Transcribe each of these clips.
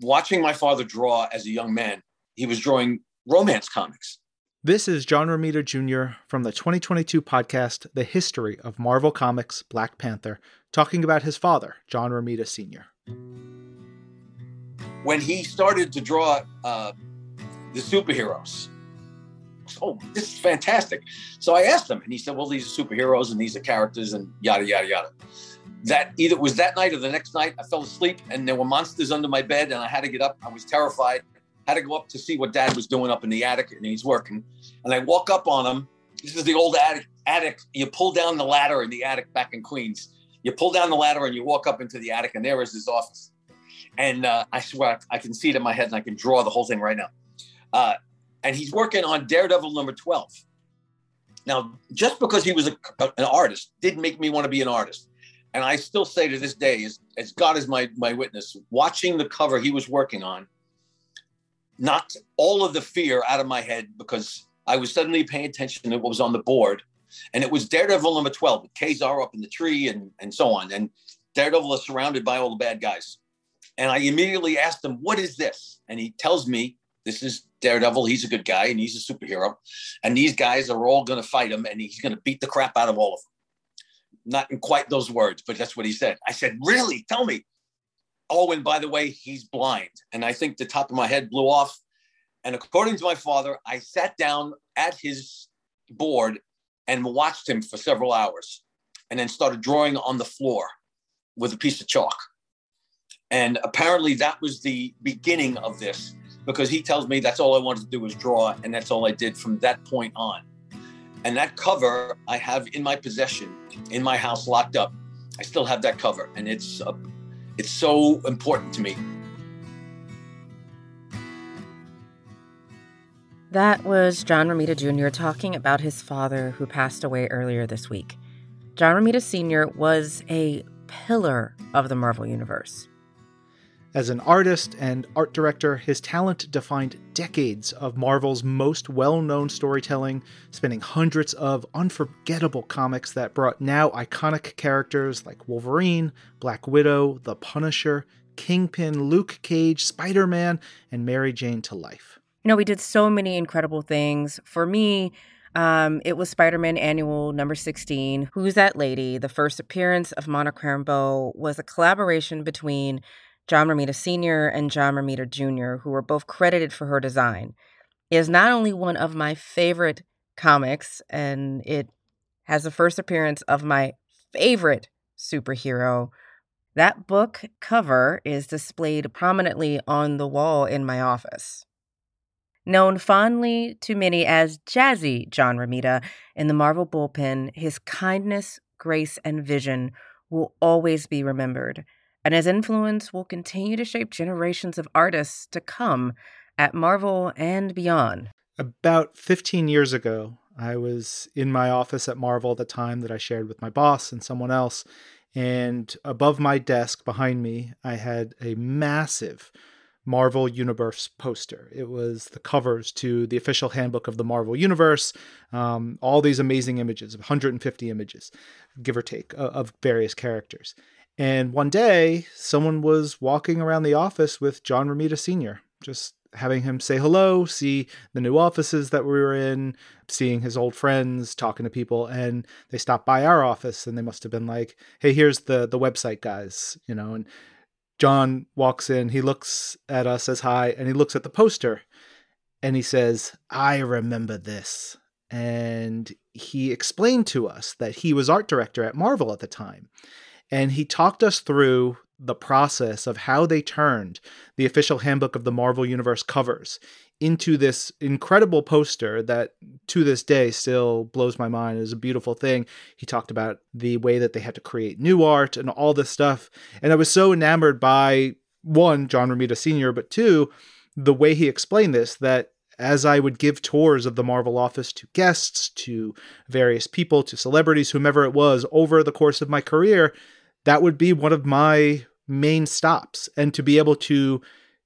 watching my father draw as a young man, he was drawing romance comics. This is John Romita Jr. from the 2022 podcast, The History of Marvel Comics Black Panther, talking about his father, John Romita Sr. When he started to draw uh, the superheroes, oh, this is fantastic. So I asked him, and he said, well, these are superheroes and these are characters and yada, yada, yada. That either was that night or the next night, I fell asleep and there were monsters under my bed and I had to get up. I was terrified. Had to go up to see what dad was doing up in the attic and he's working. And I walk up on him. This is the old attic. Attic. You pull down the ladder in the attic back in Queens. You pull down the ladder and you walk up into the attic, and there is his office. And uh, I swear I can see it in my head, and I can draw the whole thing right now. Uh, and he's working on Daredevil number 12. Now, just because he was a, an artist didn't make me want to be an artist. And I still say to this day, as, as God is my, my witness, watching the cover he was working on knocked all of the fear out of my head because I was suddenly paying attention to what was on the board. And it was Daredevil number 12 with Ka-Zar up in the tree and, and so on. And Daredevil is surrounded by all the bad guys. And I immediately asked him, What is this? And he tells me this is Daredevil. He's a good guy and he's a superhero. And these guys are all going to fight him and he's going to beat the crap out of all of them. Not in quite those words, but that's what he said. I said, Really? Tell me. Oh, and by the way, he's blind. And I think the top of my head blew off. And according to my father, I sat down at his board and watched him for several hours and then started drawing on the floor with a piece of chalk. And apparently that was the beginning of this because he tells me that's all I wanted to do was draw, and that's all I did from that point on. And that cover I have in my possession, in my house, locked up. I still have that cover, and it's uh, it's so important to me. That was John Romita Jr. talking about his father who passed away earlier this week. John Romita Sr. was a pillar of the Marvel Universe. As an artist and art director, his talent defined decades of Marvel's most well known storytelling, spinning hundreds of unforgettable comics that brought now iconic characters like Wolverine, Black Widow, The Punisher, Kingpin, Luke Cage, Spider Man, and Mary Jane to life. You know, we did so many incredible things. For me, um, it was Spider Man Annual number 16. Who's That Lady? The first appearance of Monica Rambeau was a collaboration between John Romita Sr. and John Romita Jr., who were both credited for her design, is not only one of my favorite comics, and it has the first appearance of my favorite superhero. That book cover is displayed prominently on the wall in my office. Known fondly to many as Jazzy John Romita in the Marvel bullpen, his kindness, grace, and vision will always be remembered and his influence will continue to shape generations of artists to come at Marvel and beyond. About 15 years ago, I was in my office at Marvel at the time that I shared with my boss and someone else. And above my desk behind me, I had a massive Marvel Universe poster. It was the covers to the official handbook of the Marvel Universe, um, all these amazing images, 150 images, give or take, of various characters. And one day, someone was walking around the office with John Romita Sr., just having him say hello, see the new offices that we were in, seeing his old friends, talking to people, and they stopped by our office and they must have been like, "Hey, here's the the website guys," you know, and John walks in, he looks at us, says hi, and he looks at the poster and he says, "I remember this." And he explained to us that he was art director at Marvel at the time and he talked us through the process of how they turned the official handbook of the Marvel Universe covers into this incredible poster that to this day still blows my mind is a beautiful thing. He talked about the way that they had to create new art and all this stuff. And I was so enamored by one, John Romita Sr., but two, the way he explained this that as I would give tours of the Marvel office to guests, to various people, to celebrities, whomever it was, over the course of my career, that would be one of my main stops. And to be able to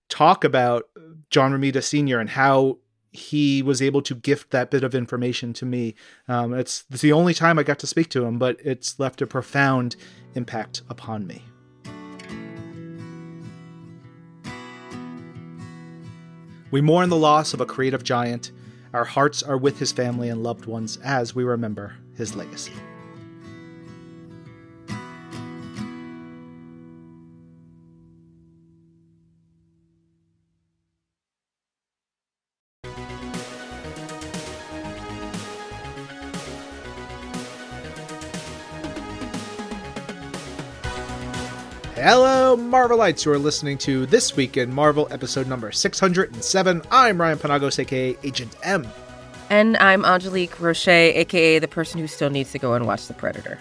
talk about John Romita Sr. and how he was able to gift that bit of information to me. Um, it's, it's the only time I got to speak to him, but it's left a profound impact upon me. We mourn the loss of a creative giant. Our hearts are with his family and loved ones as we remember his legacy. Marvelites! You are listening to This Week in Marvel, episode number 607. I'm Ryan Penagos, aka Agent M. And I'm Angelique Roche, aka the person who still needs to go and watch The Predator.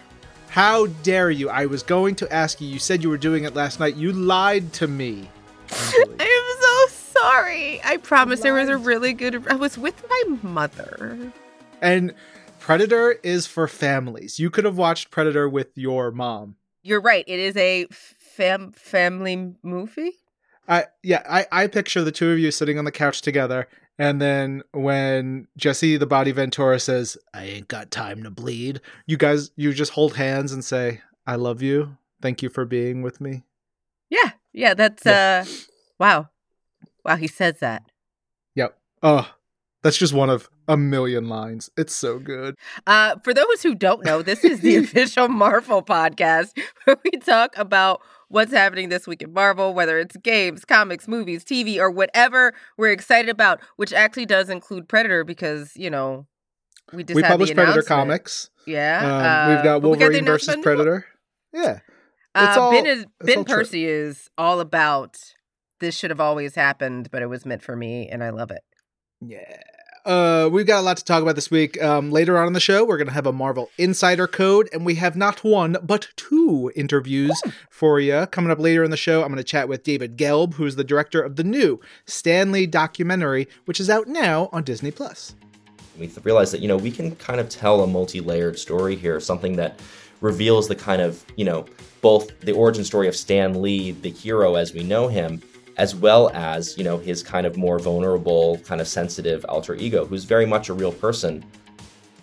How dare you? I was going to ask you. You said you were doing it last night. You lied to me. I'm so sorry. I promise there was a really good. I was with my mother. And Predator is for families. You could have watched Predator with your mom. You're right. It is a fam family movie. I yeah, I I picture the two of you sitting on the couch together, and then when Jesse the Body Ventura says, "I ain't got time to bleed," you guys you just hold hands and say, "I love you. Thank you for being with me." Yeah, yeah. That's yeah. uh, wow, wow. He says that. Yep. Oh, that's just one of a million lines. It's so good. Uh, for those who don't know, this is the official Marvel podcast where we talk about what's happening this week in Marvel, whether it's games, comics, movies, TV, or whatever we're excited about, which actually does include Predator because, you know, we just we publish Predator comics. Yeah. Um, uh, we've got Wolverine got versus Predator. Yeah. Uh, all, ben is, Ben Percy true. is all about this should have always happened, but it was meant for me, and I love it. Yeah uh, we've got a lot to talk about this week. Um, later on in the show, we're going to have a Marvel Insider Code, and we have not one, but two interviews for you. Coming up later in the show, I'm going to chat with David Gelb, who's the director of the new Stan Lee documentary, which is out now on Disney Plus. We realize that, you know, we can kind of tell a multi layered story here, something that reveals the kind of, you know, both the origin story of Stan Lee, the hero as we know him, as well as, you know, his kind of more vulnerable, kind of sensitive alter ego, who's very much a real person.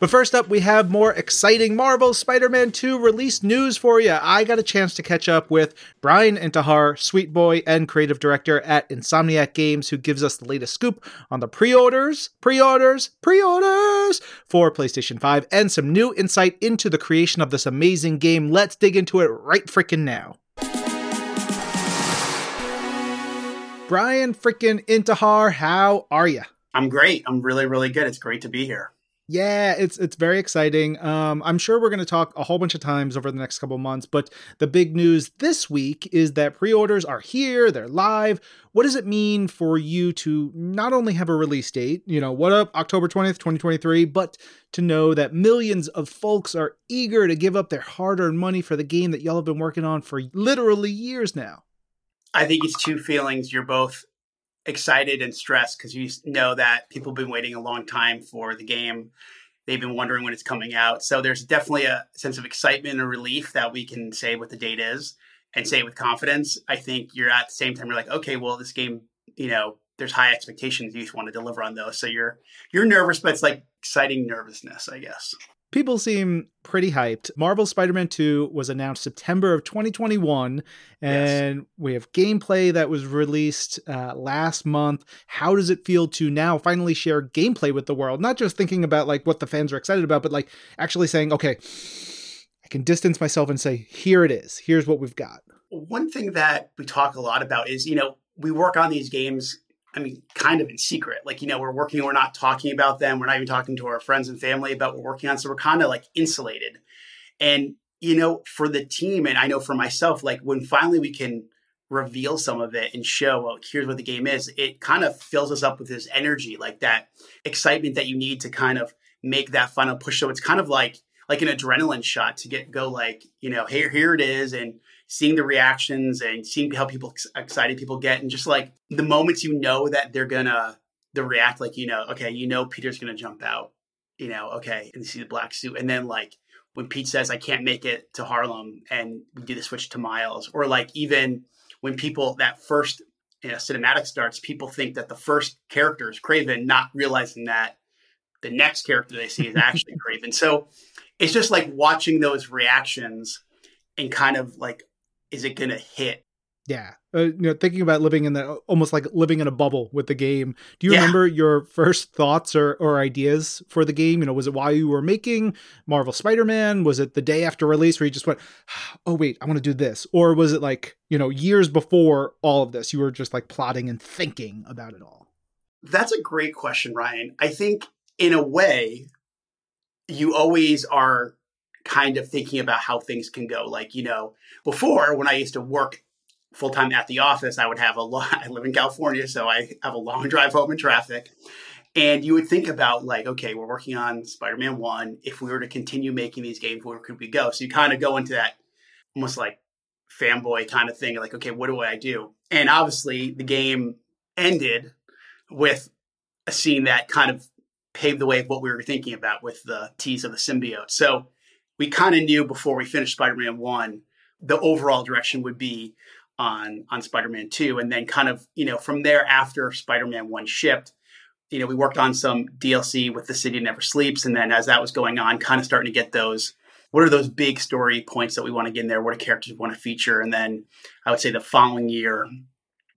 But first up, we have more exciting Marvel Spider Man 2 release news for you. I got a chance to catch up with Bryan Intihar, Sweet Boy, and creative director at Insomniac Games, who gives us the latest scoop on the pre orders, pre orders, pre orders for PlayStation 5, and some new insight into the creation of this amazing game. Let's dig into it right freaking now. Bryan freaking Intihar, how are you? I'm great. I'm really, really good. It's great to be here. Yeah, it's it's very exciting. Um, I'm sure we're going to talk a whole bunch of times over the next couple months, but the big news this week is that pre-orders are here, they're live. What does it mean for you to not only have a release date, you know, what up, October 20th, 2023, but to know that millions of folks are eager to give up their hard-earned money for the game that y'all have been working on for literally years now? I think it's two feelings. You're both excited and stressed because you know that people have been waiting a long time for the game. They've been wondering when it's coming out. So there's definitely a sense of excitement and relief that we can say what the date is and say it with confidence. I think you're at the same time, you're like, okay, well, this game, you know, there's high expectations. You just want to deliver on those. So you're you're nervous, but it's like exciting nervousness, I guess people seem pretty hyped. Marvel Spider Man 2 was announced September of 2021, and yes. we have gameplay that was released uh, last month. How does it feel to now finally share gameplay with the world? Not just thinking about like what the fans are excited about, but like actually saying, okay, I can distance myself and say, here it is. Here's what we've got. One thing that we talk a lot about is, you know, we work on these games I mean, kind of in secret. Like, you know, we're working, we're not talking about them. We're not even talking to our friends and family about what we're working on. So we're kind of like insulated. And, you know, for the team, and I know for myself, like when finally we can reveal some of it and show, well, here's what the game is, it kind of fills us up with this energy, like that excitement that you need to kind of make that final push. So it's kind of like, like an adrenaline shot to get go like you know here here it is and seeing the reactions and seeing how people excited people get and just like the moments you know that they're gonna they react like you know okay you know peter's gonna jump out you know okay and see the black suit. And then like when pete says i can't make it to harlem and we do the switch to miles or like even when people that first you know, cinematic starts people think that the first character is Kraven not realizing that the next character they see is actually Kraven. So it's just like watching those reactions and kind of like is it going to hit Yeah, uh, you know, thinking about living in the almost like living in a bubble with the game. Do you Yeah. remember your first thoughts or, or ideas for the game? You know, was it while you were making Marvel Spider-Man? Was it the day after release where you just went, "Oh wait, I want to do this," or was it like you know years before all of this, you were just like plotting and thinking about it all? That's a great question, Ryan. I think in a way, you always are kind of thinking about how things can go. Like, you know, before when I used to work full time at the office, I would have a lot, I live in California, so I have a long drive home in traffic. And you would think about, like, okay, we're working on Spider Man 1. If we were to continue making these games, where could we go? So you kind of go into that almost like fanboy kind of thing, like, okay, what do I do? And obviously, the game ended with a scene that kind of paved the way of what we were thinking about with the tease of the symbiote. So we kind of knew before we finished Spider-Man 1 the overall direction would be on on Spider-Man 2 and then kind of, you know, from there after Spider-Man 1 shipped, you know, we worked on some DLC with The City Never Sleeps and then as that was going on kind of starting to get those what are those big story points that we want to get in there? What are characters we want to feature? And then I would say the following year,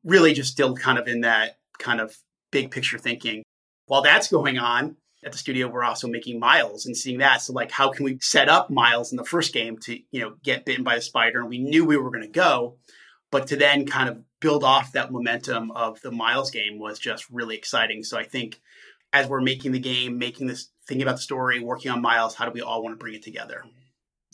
really just still kind of in that kind of big picture thinking. While that's going on at the studio, we're also making Miles and seeing that. So like, how can we set up Miles in the first game to, you know, get bitten by the spider? And we knew we were going to go, but to then kind of build off that momentum of the Miles game was just really exciting. So I think as we're making the game, making this, thinking about the story, working on Miles, how do we all want to bring it together?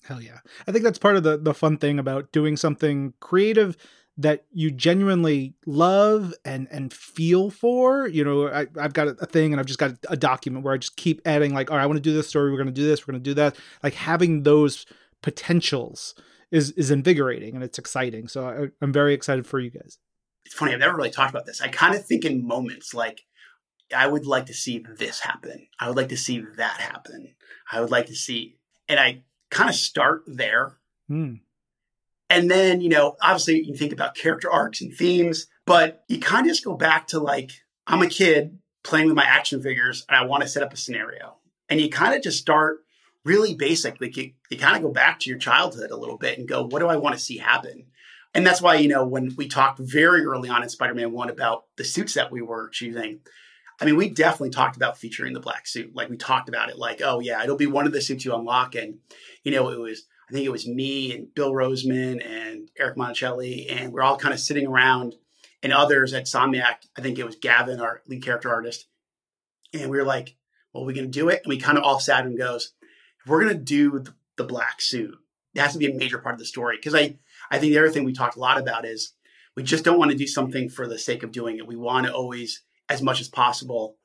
Hell yeah. I think that's part of the the fun thing about doing something creative that you genuinely love and and feel for. You know, I, I've got a thing and I've just got a document where I just keep adding like, all right, I want to do this story. We're going to do this. We're going to do that. Like having those potentials is is invigorating and it's exciting. So I, I'm very excited for you guys. It's funny. I've never really talked about this. I kind of think in moments like, I would like to see this happen. I would like to see that happen. I would like to see, and I kind of start there. Hmm. And then, you know, obviously you think about character arcs and themes, but you kind of just go back to like, I'm a kid playing with my action figures and I want to set up a scenario. And you kind of just start really basic. Like you, you kind of go back to your childhood a little bit and go, what do I want to see happen? And that's why, you know, when we talked very early on in Spider Man 1 about the suits that we were choosing, I mean, we definitely talked about featuring the black suit. Like we talked about it, like, oh, yeah, it'll be one of the suits you unlock. And, you know, it was, I think it was me and Bill Rosemann and Eric Monacelli, and we're all kind of sitting around, and others at Insomniac. I think it was Gavin, our lead character artist, and we were like, "Well, we're going to do it." And we kind of all sat and goes, "If we're going to do the, the black suit, it has to be a major part of the story." Because I, I think the other thing we talked a lot about is we just don't want to do something for the sake of doing it. We want to always, as much as possible,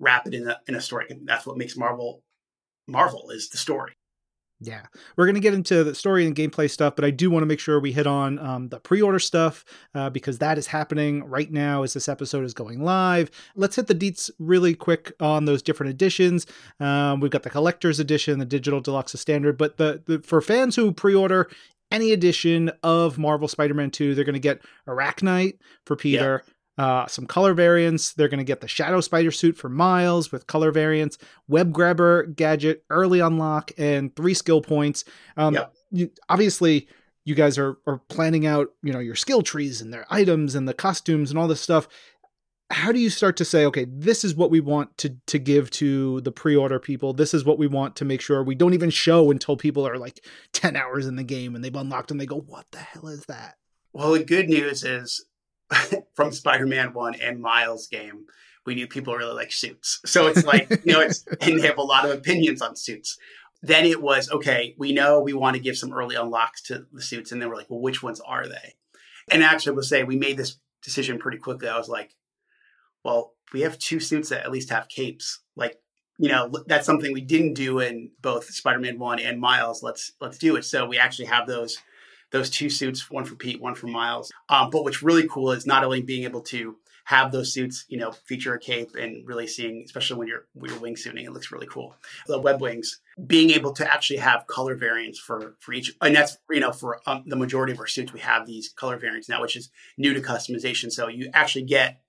wrap it in a in a story. And that's what makes Marvel Marvel is the story. Yeah, we're going to get into the story and gameplay stuff, but I do want to make sure we hit on um, the pre order stuff uh, because that is happening right now as this episode is going live. Let's hit the deets really quick on those different editions. Um, we've got the collector's edition, the digital deluxe, the standard, but the, the for fans who pre order any edition of Marvel Spider Man 2, they're going to get Arachknight for Peter. Uh, some color variants. They're going to get the Shadow Spider suit for Miles with color variants, Web Grabber gadget, early unlock, and three skill points. Um, Yep. you, obviously, you guys are are planning out, you know, your skill trees and their items and the costumes and all this stuff. How do you start to say, okay, this is what we want to to give to the pre-order people. This is what we want to make sure we don't even show until people are like ten hours in the game and they've unlocked and they go, what the hell is that? Well, the good news is from Spider-Man One and Miles game, we knew people really like suits. So it's like you know, it's and they have a lot of opinions on suits. Then it was okay. We know we want to give some early unlocks to the suits, and then we're like, well, which ones are they? And actually, we'll say we made this decision pretty quickly. I was like, well, we have two suits that at least have capes. Like, you know, that's something we didn't do in both Spider-Man One and Miles. Let's let's do it. So we actually have those those two suits, one for Pete, one for Miles. Um, but what's really cool is not only being able to have those suits, you know, feature a cape and really seeing, especially when you're when you're wingsuiting, it looks really cool. The web wings, being able to actually have color variants for for each, and that's you know for um, the majority of our suits, we have these color variants now, which is new to customization. So you actually get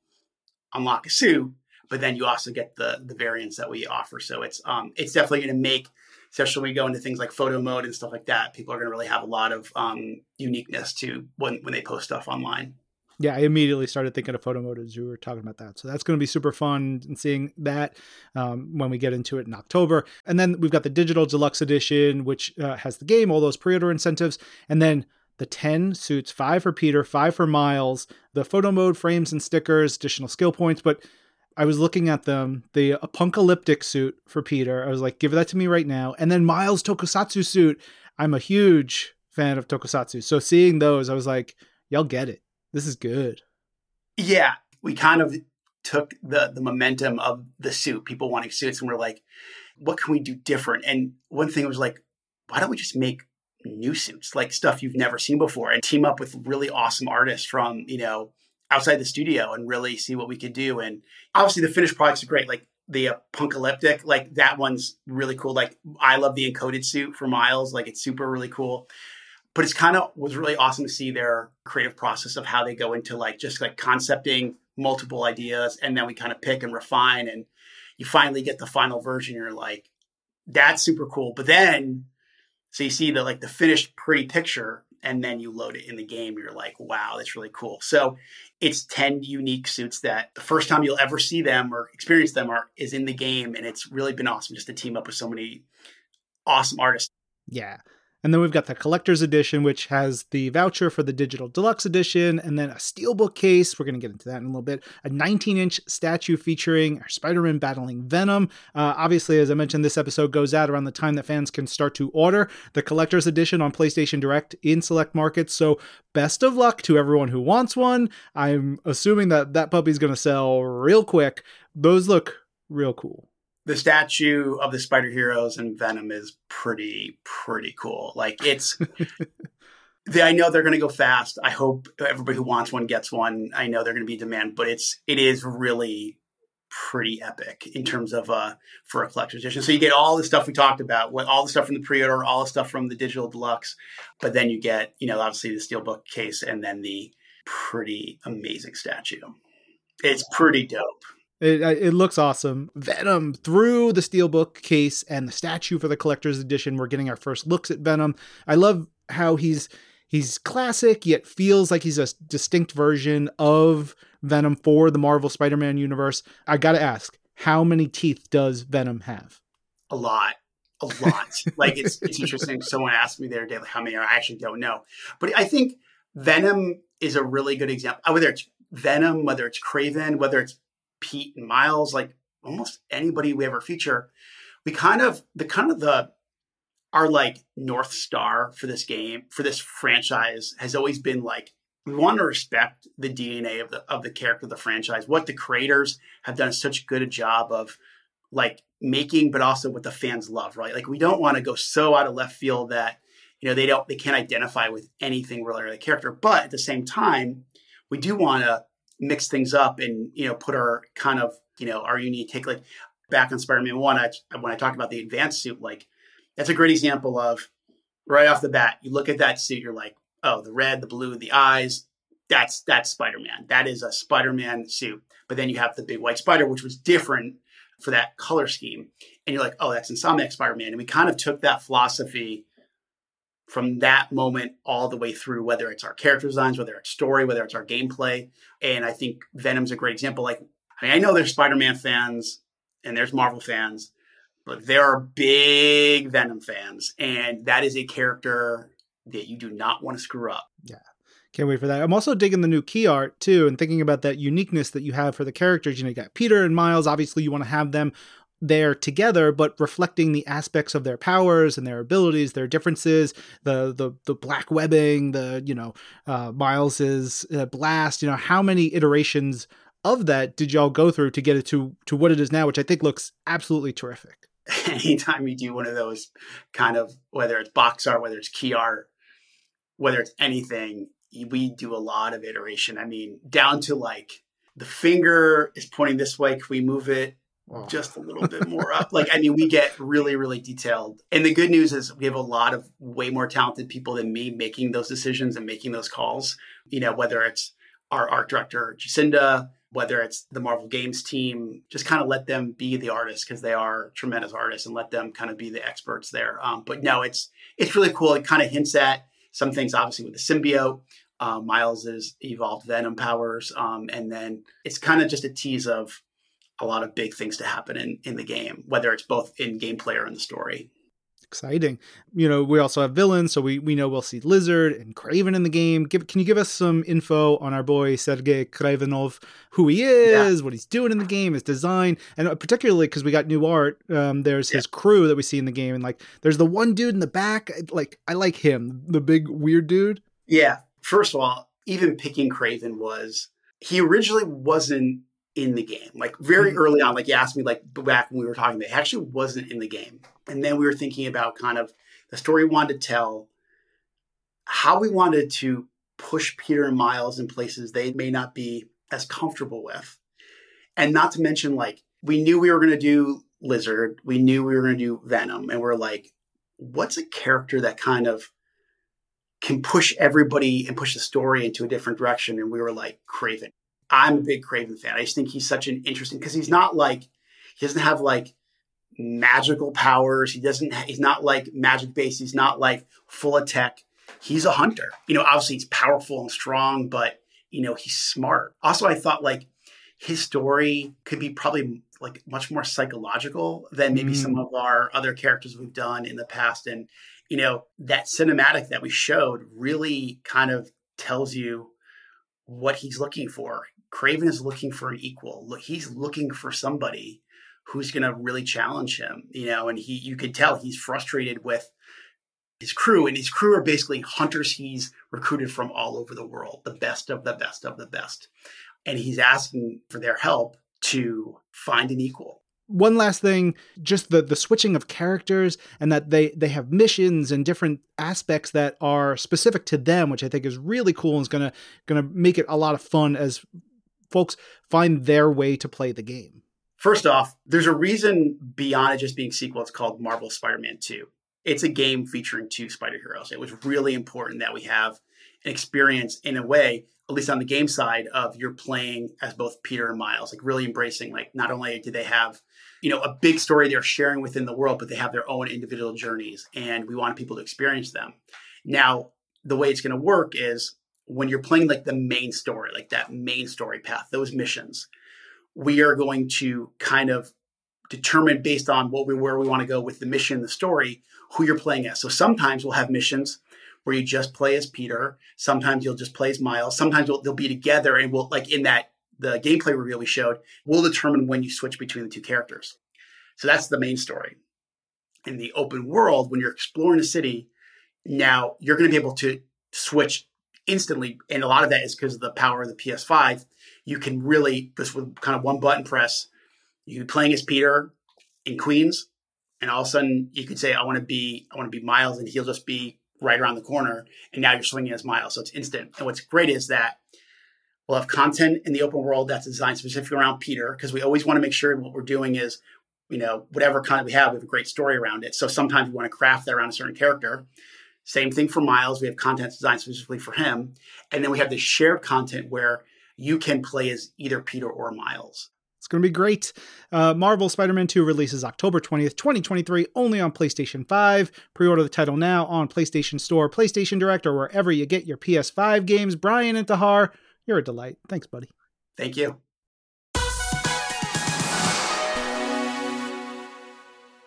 unlock a suit, but then you also get the the variants that we offer. So it's um it's definitely going to make especially when we go into things like photo mode and stuff like that, people are going to really have a lot of um, uniqueness to when, when they post stuff online. Yeah, I immediately started thinking of photo mode as you were talking about that. So that's going to be super fun and seeing that um, when we get into it in October. And then we've got the digital deluxe edition, which uh, has the game, all those pre order incentives. And then the 10 suits, five for Peter, five for Miles, the photo mode frames and stickers, additional skill points. But I was looking at them, the apocalyptic suit for Peter. I was like, give that to me right now. And then Miles Tokusatsu suit. I'm a huge fan of Tokusatsu. So seeing those, I was like, y'all get it. This is good. Yeah. We kind of took the the momentum of the suit, people wanting suits, and we're like, what can we do different? And one thing was like, why don't we just make new suits, like stuff you've never seen before, and team up with really awesome artists from, you know, outside the studio and really see what we could do. And obviously, the finished products are great. Like the uh, apocalyptic, like that one's really cool. Like I love the encoded suit for Miles. Like it's super really cool. But it's kind of was really awesome to see their creative process of how they go into like just like concepting multiple ideas and then we kind of pick and refine and you finally get the final version. You're like, that's super cool. But then so you see the like the finished pretty picture and then you load it in the game. You're like, wow, that's really cool. So it's 10 unique suits that the first time you'll ever see them or experience them are is in the game. And it's really been awesome just to team up with so many awesome artists. Yeah. And then we've got the collector's edition, which has the voucher for the digital deluxe edition, and then a steelbook case. We're going to get into that in a little bit. A 19 inch statue featuring Spider Man battling Venom. Uh, obviously, as I mentioned, this episode goes out around the time that fans can start to order the collector's edition on PlayStation Direct in select markets. So, best of luck to everyone who wants one. I'm assuming that that puppy's going to sell real quick. Those look real cool the statue of the spider heroes and venom is pretty pretty cool. Like it's they, i know they're going to go fast. I hope everybody who wants one gets one. I know they're going to be demand but it's it is really pretty epic in terms of uh for a collector's edition. So you get all the stuff we talked about what all the stuff from the pre-order all the stuff from the digital deluxe but then you get you know obviously the steelbook case and then the pretty amazing statue. It's pretty dope it, it looks awesome. Venom through the steelbook case and the statue for the collector's edition. We're getting our first looks at Venom. I love how he's he's classic yet feels like he's a distinct version of Venom for the Marvel Spider-Man universe. I got to ask, how many teeth does Venom have? A lot. A lot. like it's it's interesting. Someone asked me the other day like how many are I actually don't know. But I think Venom is a really good example. Whether it's Venom, whether it's Kraven, whether it's Pete and Miles, like almost anybody we ever feature, we kind of the kind of the our like north star for this game for this franchise has always been like we want to respect the DNA of the of the character of the franchise. What the creators have done such good a job of like making, but also what the fans love, right? Like we don't want to go so out of left field that you know they don't they can't identify with anything related to the character. But at the same time, we do want to mix things up and you know put our kind of you know our unique take like back on spider-man 1 I, when i talk about the advanced suit like that's a great example of right off the bat you look at that suit you're like oh the red the blue the eyes that's that's spider-man. That is a spider-man suit. But then you have the big white spider which was different for that color scheme and you're like oh that's insomniac spider-man. And we kind of took that philosophy from that moment all the way through, whether it's our character designs, whether it's story, whether it's our gameplay. And I think Venom's a great example. Like, I mean, I know there's Spider Man fans and there's Marvel fans, but there are big Venom fans. And that is a character that you do not want to screw up. Yeah. Can't wait for that. I'm also digging the new key art too, and thinking about that uniqueness that you have for the characters. You know, you got Peter and Miles. Obviously, you want to have them there together, but reflecting the aspects of their powers and their abilities, their differences, the the the black webbing, the you know uh, Miles's uh, blast. You know how many iterations of that did y'all go through to get it to to what it is now, which I think looks absolutely terrific. Anytime you do one of those kind of whether it's box art, whether it's key art, whether it's anything, we do a lot of iteration. I mean, down to like the finger is pointing this way. Can we move it? Just a little bit more up. Like, I mean, we get really, really detailed. And the good news is we have a lot of way more talented people than me making those decisions and making those calls. You know, whether it's our art director, Jacinda, whether it's the Marvel Games team, just kind of let them be the artists because they are tremendous artists and let them kind of be the experts there. Um, but no, it's it's really cool. It kind of hints at some things, obviously, with the symbiote. Uh, Miles's evolved Venom powers, um, and then it's kind of just a tease of a lot of big things to happen in in the game, whether it's both in gameplay or in the story exciting. You know, we also have villains, so we, we know we'll see Lizard and Kraven in the game. Give, can you give us some info on our boy Sergei Kravinoff, who he is, yeah. what he's doing in the game, his design, and uh, particularly because we got new art. Um, there's yeah. his crew that we see in the game, and like there's the one dude in the back. Like I like him, the big weird dude. Yeah. First of all, even picking Kraven was he originally wasn't in the game. Like very mm-hmm. early on, like you asked me like back when we were talking, they actually wasn't in the game. And then we were thinking about kind of the story we wanted to tell, how we wanted to push Peter and Miles in places they may not be as comfortable with. And not to mention, like, we knew we were going to do Lizard, we knew we were going to do Venom, and we're like, what's a character that kind of can push everybody and push the story into a different direction? And we were like, Kraven. I'm a big Kraven fan. I just think he's such an interesting because he's not like he doesn't have like magical powers. He doesn't. He's not like magic based. He's not like full of tech. He's a hunter. You know, obviously he's powerful and strong, but you know he's smart. Also, I thought like his story could be probably like much more psychological than maybe mm. some of our other characters we've done in the past. And you know that cinematic that we showed really kind of tells you what he's looking for. Kraven is looking for an equal. He's looking for somebody who's going to really challenge him, you know, and he you could tell he's frustrated with his crew and his crew are basically hunters he's recruited from all over the world, the best of the best of the best. And he's asking for their help to find an equal one last thing just the the switching of characters and that they they have missions and different aspects that are specific to them which i think is really cool and is going to make it a lot of fun as folks find their way to play the game First off, there's a reason beyond it just being sequel. It's called Marvel Spider-Man 2. It's a game featuring two spider heroes. It was really important that we have an experience in a way, at least on the game side, of you're playing as both Peter and Miles, like really embracing, like not only do they have, you know, a big story they're sharing within the world, but they have their own individual journeys, and we want people to experience them. Now, the way it's going to work is when you're playing like the main story, like that main story path, those missions we are going to kind of determine based on what we where we want to go with the mission, the story, who you're playing as. So sometimes we'll have missions where you just play as Peter. Sometimes you'll just play as Miles. Sometimes they'll be together, and we'll like in that the gameplay reveal we showed, we'll determine when you switch between the two characters. So that's the main story. In the open world, when you're exploring a city, now you're going to be able to switch instantly, and a lot of that is because of the power of the PS5 you can really just with kind of one button press, you can be playing as Peter in Queens, and all of a sudden you could say, I want to be, I want to be Miles, and he'll just be right around the corner, and now you're swinging as Miles. So it's instant. And what's great is that we'll have content in the open world that's designed specifically around Peter, because we always want to make sure what we're doing is, you know, whatever content we have, we have a great story around it. So sometimes we want to craft that around a certain character. Same thing for Miles. We have content designed specifically for him. And then we have this shared content where you can play as either Peter or Miles. It's going to be great. Uh, Marvel Spider Man 2 releases October 20th, 2023, only on PlayStation 5. Pre order the title now on PlayStation Store, PlayStation Direct, or wherever you get your PS5 games. Bryan Intihar, you're a delight. Thanks, buddy. Thank you.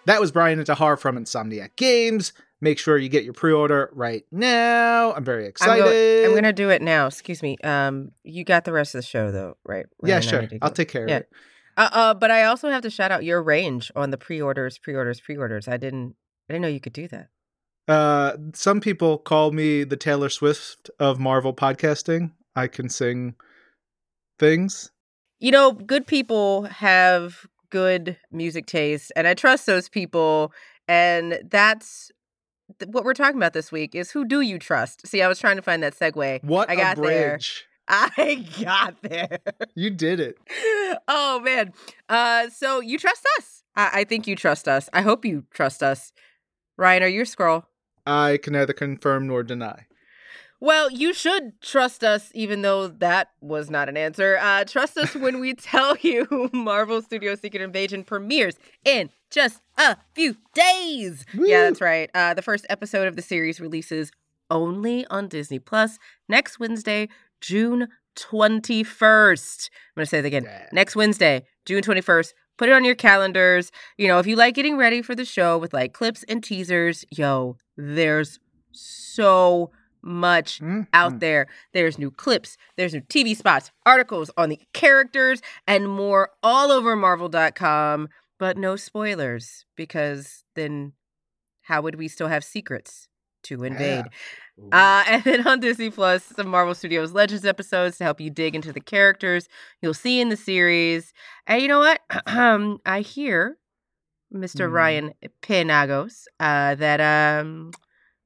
That was Bryan Intihar from Insomniac Games. Make sure you get your pre-order right now. I'm very excited. I'm, go- I'm going to do it now. Excuse me. Um, you got the rest of the show though, right? yeah, sure. I'll take care yeah. of it. Uh, uh, but I also have to shout out your range on the pre-orders, pre-orders, pre-orders. I didn't, I didn't know you could do that. Uh, some people call me the Taylor Swift of Marvel podcasting. I can sing things. You know, good people have good music taste, and I trust those people. And that's what we're talking about this week is who do you trust? See, I was trying to find that segue. What I got there. I got there. You did it. Oh man. Uh, so you trust us? I-, I think you trust us. I hope you trust us. Ryan, are you a Skrull? I can neither confirm nor deny. Well, you should trust us, even though that was not an answer. Uh, trust us when we tell you Marvel Studios Secret Invasion premieres in just a few days. Woo! Yeah, that's right. Uh, the first episode of the series releases only on Disney Plus next Wednesday, June 21st. I'm going to say it again. Yeah. Next Wednesday, June 21st. Put it on your calendars. You know, if you like getting ready for the show with like clips and teasers, yo, there's so much Mm, out mm. there. There's new clips, there's new TV spots, articles on the characters, and more all over Marvel.com, but no spoilers because then how would we still have secrets to invade? Uh, and then on Disney Plus, some Marvel Studios Legends episodes to help you dig into the characters you'll see in the series. And you know what? I hear, Mr. Mm. Ryan Penagos, uh, that um,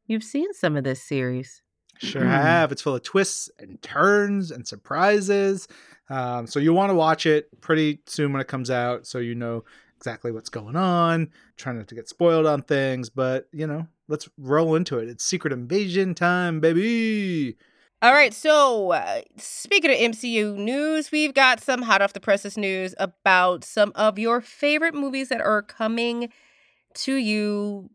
you've seen some of this series. Sure have. It's full of twists and turns and surprises. Um, so you want to watch it pretty soon when it comes out, so you know exactly what's going on. Trying not to get spoiled on things, but you know, let's roll into it. It's Secret Invasion time, baby. All right, so uh, speaking of MCU news, we've got some hot off the presses news about some of your favorite movies that are coming to you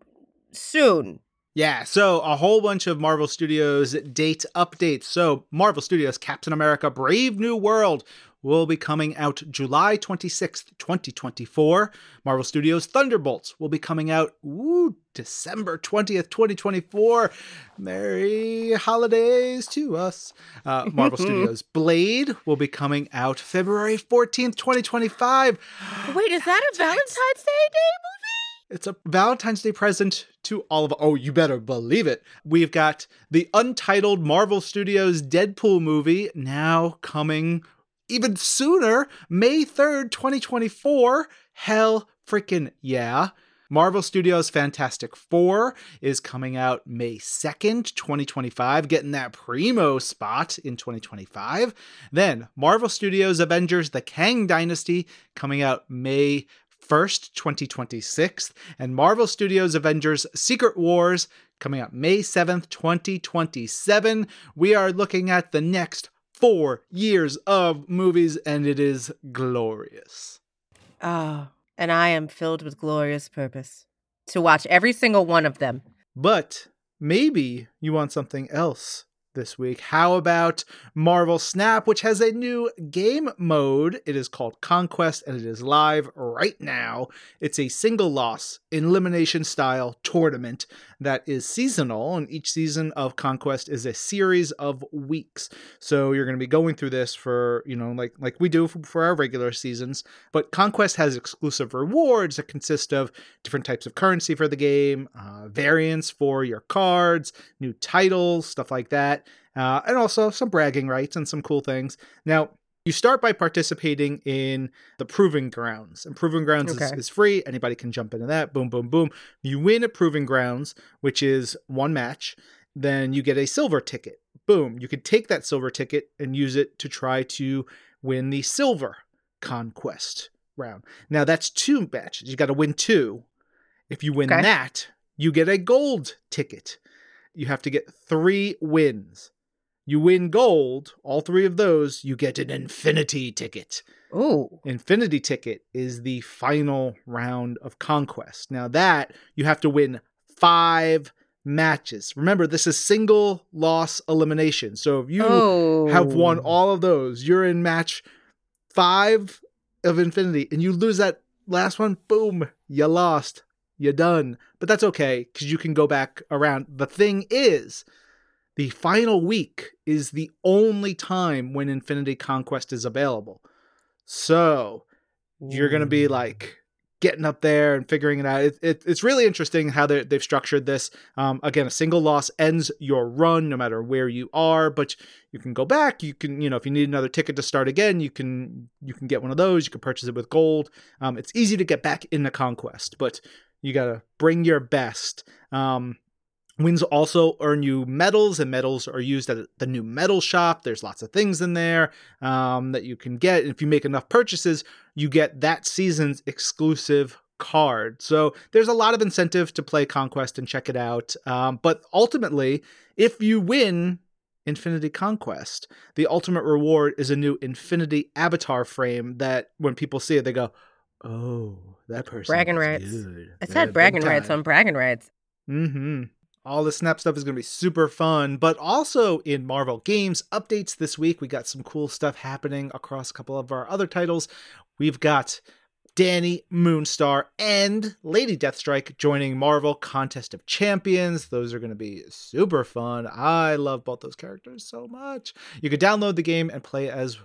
soon. Yeah, so a whole bunch of Marvel Studios date updates. So, Marvel Studios Captain America Brave New World will be coming out July 26th, 2024. Marvel Studios Thunderbolts will be coming out ooh, December 20th, 2024. Merry holidays to us. Uh, Marvel Studios Blade will be coming out February 14th, 2025. Wait, is that a Valentine's Day day movie? It's a Valentine's Day present to all of Oh, you better believe it. We've got the untitled Marvel Studios Deadpool movie now coming even sooner, May 3rd, 2024. Hell freaking yeah. Marvel Studios Fantastic Four is coming out May 2nd, 2025, getting that primo spot in 2025. Then Marvel Studios Avengers The Kang Dynasty coming out May 1st, 2026, and Marvel Studios Avengers Secret Wars coming out May 7th, 2027. We are looking at the next four years of movies, and it is glorious. Oh, and I am filled with glorious purpose to watch every single one of them. But maybe you want something else this week. How about Marvel Snap, which has a new game mode? It is called Conquest and it is live right now. It's a single loss elimination style tournament that is seasonal, and each season of Conquest is a series of weeks. So you're going to be going through this for, you know, like like we do for, our regular seasons. But Conquest has exclusive rewards that consist of different types of currency for the game, uh, variants for your cards, new titles, stuff like that, uh, and also some bragging rights and some cool things. Now, you start by participating in the Proving Grounds, and Proving Grounds is, is free. Anybody can jump into that. Boom, boom, boom. You win at Proving Grounds, which is one match. Then you get a silver ticket. Boom. You could take that silver ticket and use it to try to win the silver conquest round. Now that's two matches. You got to win two. If you win Okay. that, you get a gold ticket. You have to get three wins. You win gold, all three of those, you get an infinity ticket. Oh. Infinity ticket is the final round of conquest. Now that you have to win five matches. Remember, this is single loss elimination. So if you oh. have won oh. all of those, you're in match five of infinity, and you lose that last one, boom, you lost. You're done. But that's okay, because you can go back around. The thing is, the final week is the only time when Infinity Conquest is available. So you're going to be like getting up there and figuring it out. It, it, it's really interesting how they they've structured this. Um, again, a single loss ends your run no matter where you are, but you can go back. You can, you know, if you need another ticket to start again, you can you can get one of those. You can purchase it with gold. Um, it's easy to get back in the conquest, but you got to bring your best. Um, Wins also earn you medals, and medals are used at the new medal shop. There's lots of things in there um, that you can get. And if you make enough purchases, you get that season's exclusive card. So there's a lot of incentive to play Conquest and check it out. Um, but ultimately, if you win Infinity Conquest. The ultimate reward is a new Infinity Avatar frame that when people see it, they go, "Oh, that person bragging rights." good. Yeah, said bragging rights on bragging rights. Mm-hmm. All the Snap stuff is going to be super fun, but also in Marvel Games updates this week, we got some cool stuff happening across a couple of our other titles. We've got Dani Moonstar and Lady Deathstrike joining Marvel Contest of Champions. Those are going to be super fun. I love both those characters so much. You can download the game and play as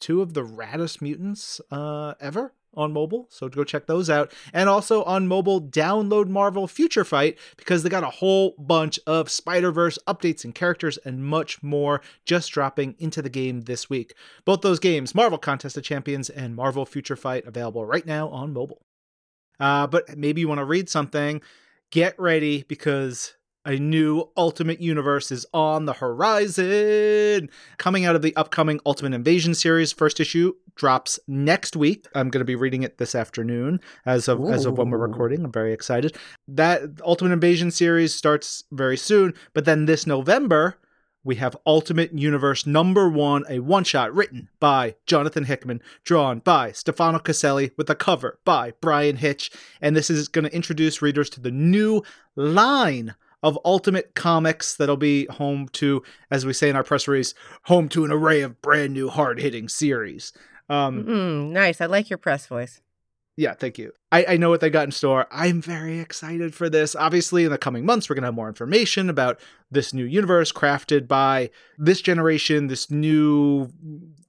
two of the raddest mutants uh, ever on mobile. So go check those out. And also on mobile, download Marvel Future Fight because they got a whole bunch of Spider Verse updates and characters and much more just dropping into the game this week. Both those games, Marvel Contest of Champions and Marvel Future Fight, available right now on mobile. Uh, but maybe you want to read something. Get ready because a new Ultimate Universe is on the horizon. Coming out of the upcoming Ultimate Invasion series, first issue drops next week. I'm going to be reading it this afternoon as of as of when we're recording. I'm very excited. That Ultimate Invasion series starts very soon, but then this November we have Ultimate Universe number one, a one shot written by Jonathan Hickman, drawn by Stefano Caselli, with a cover by Bryan Hitch. And this is going to introduce readers to the new line of Ultimate Comics that'll be home to, as we say in our press release, home to an array of brand new hard hitting series. Um, Mm, nice. I like your press voice. yeah, thank you. I, I know what they got in store. I'm very excited for this. Obviously, in the coming months, we're going to have more information about this new universe crafted by this generation, this new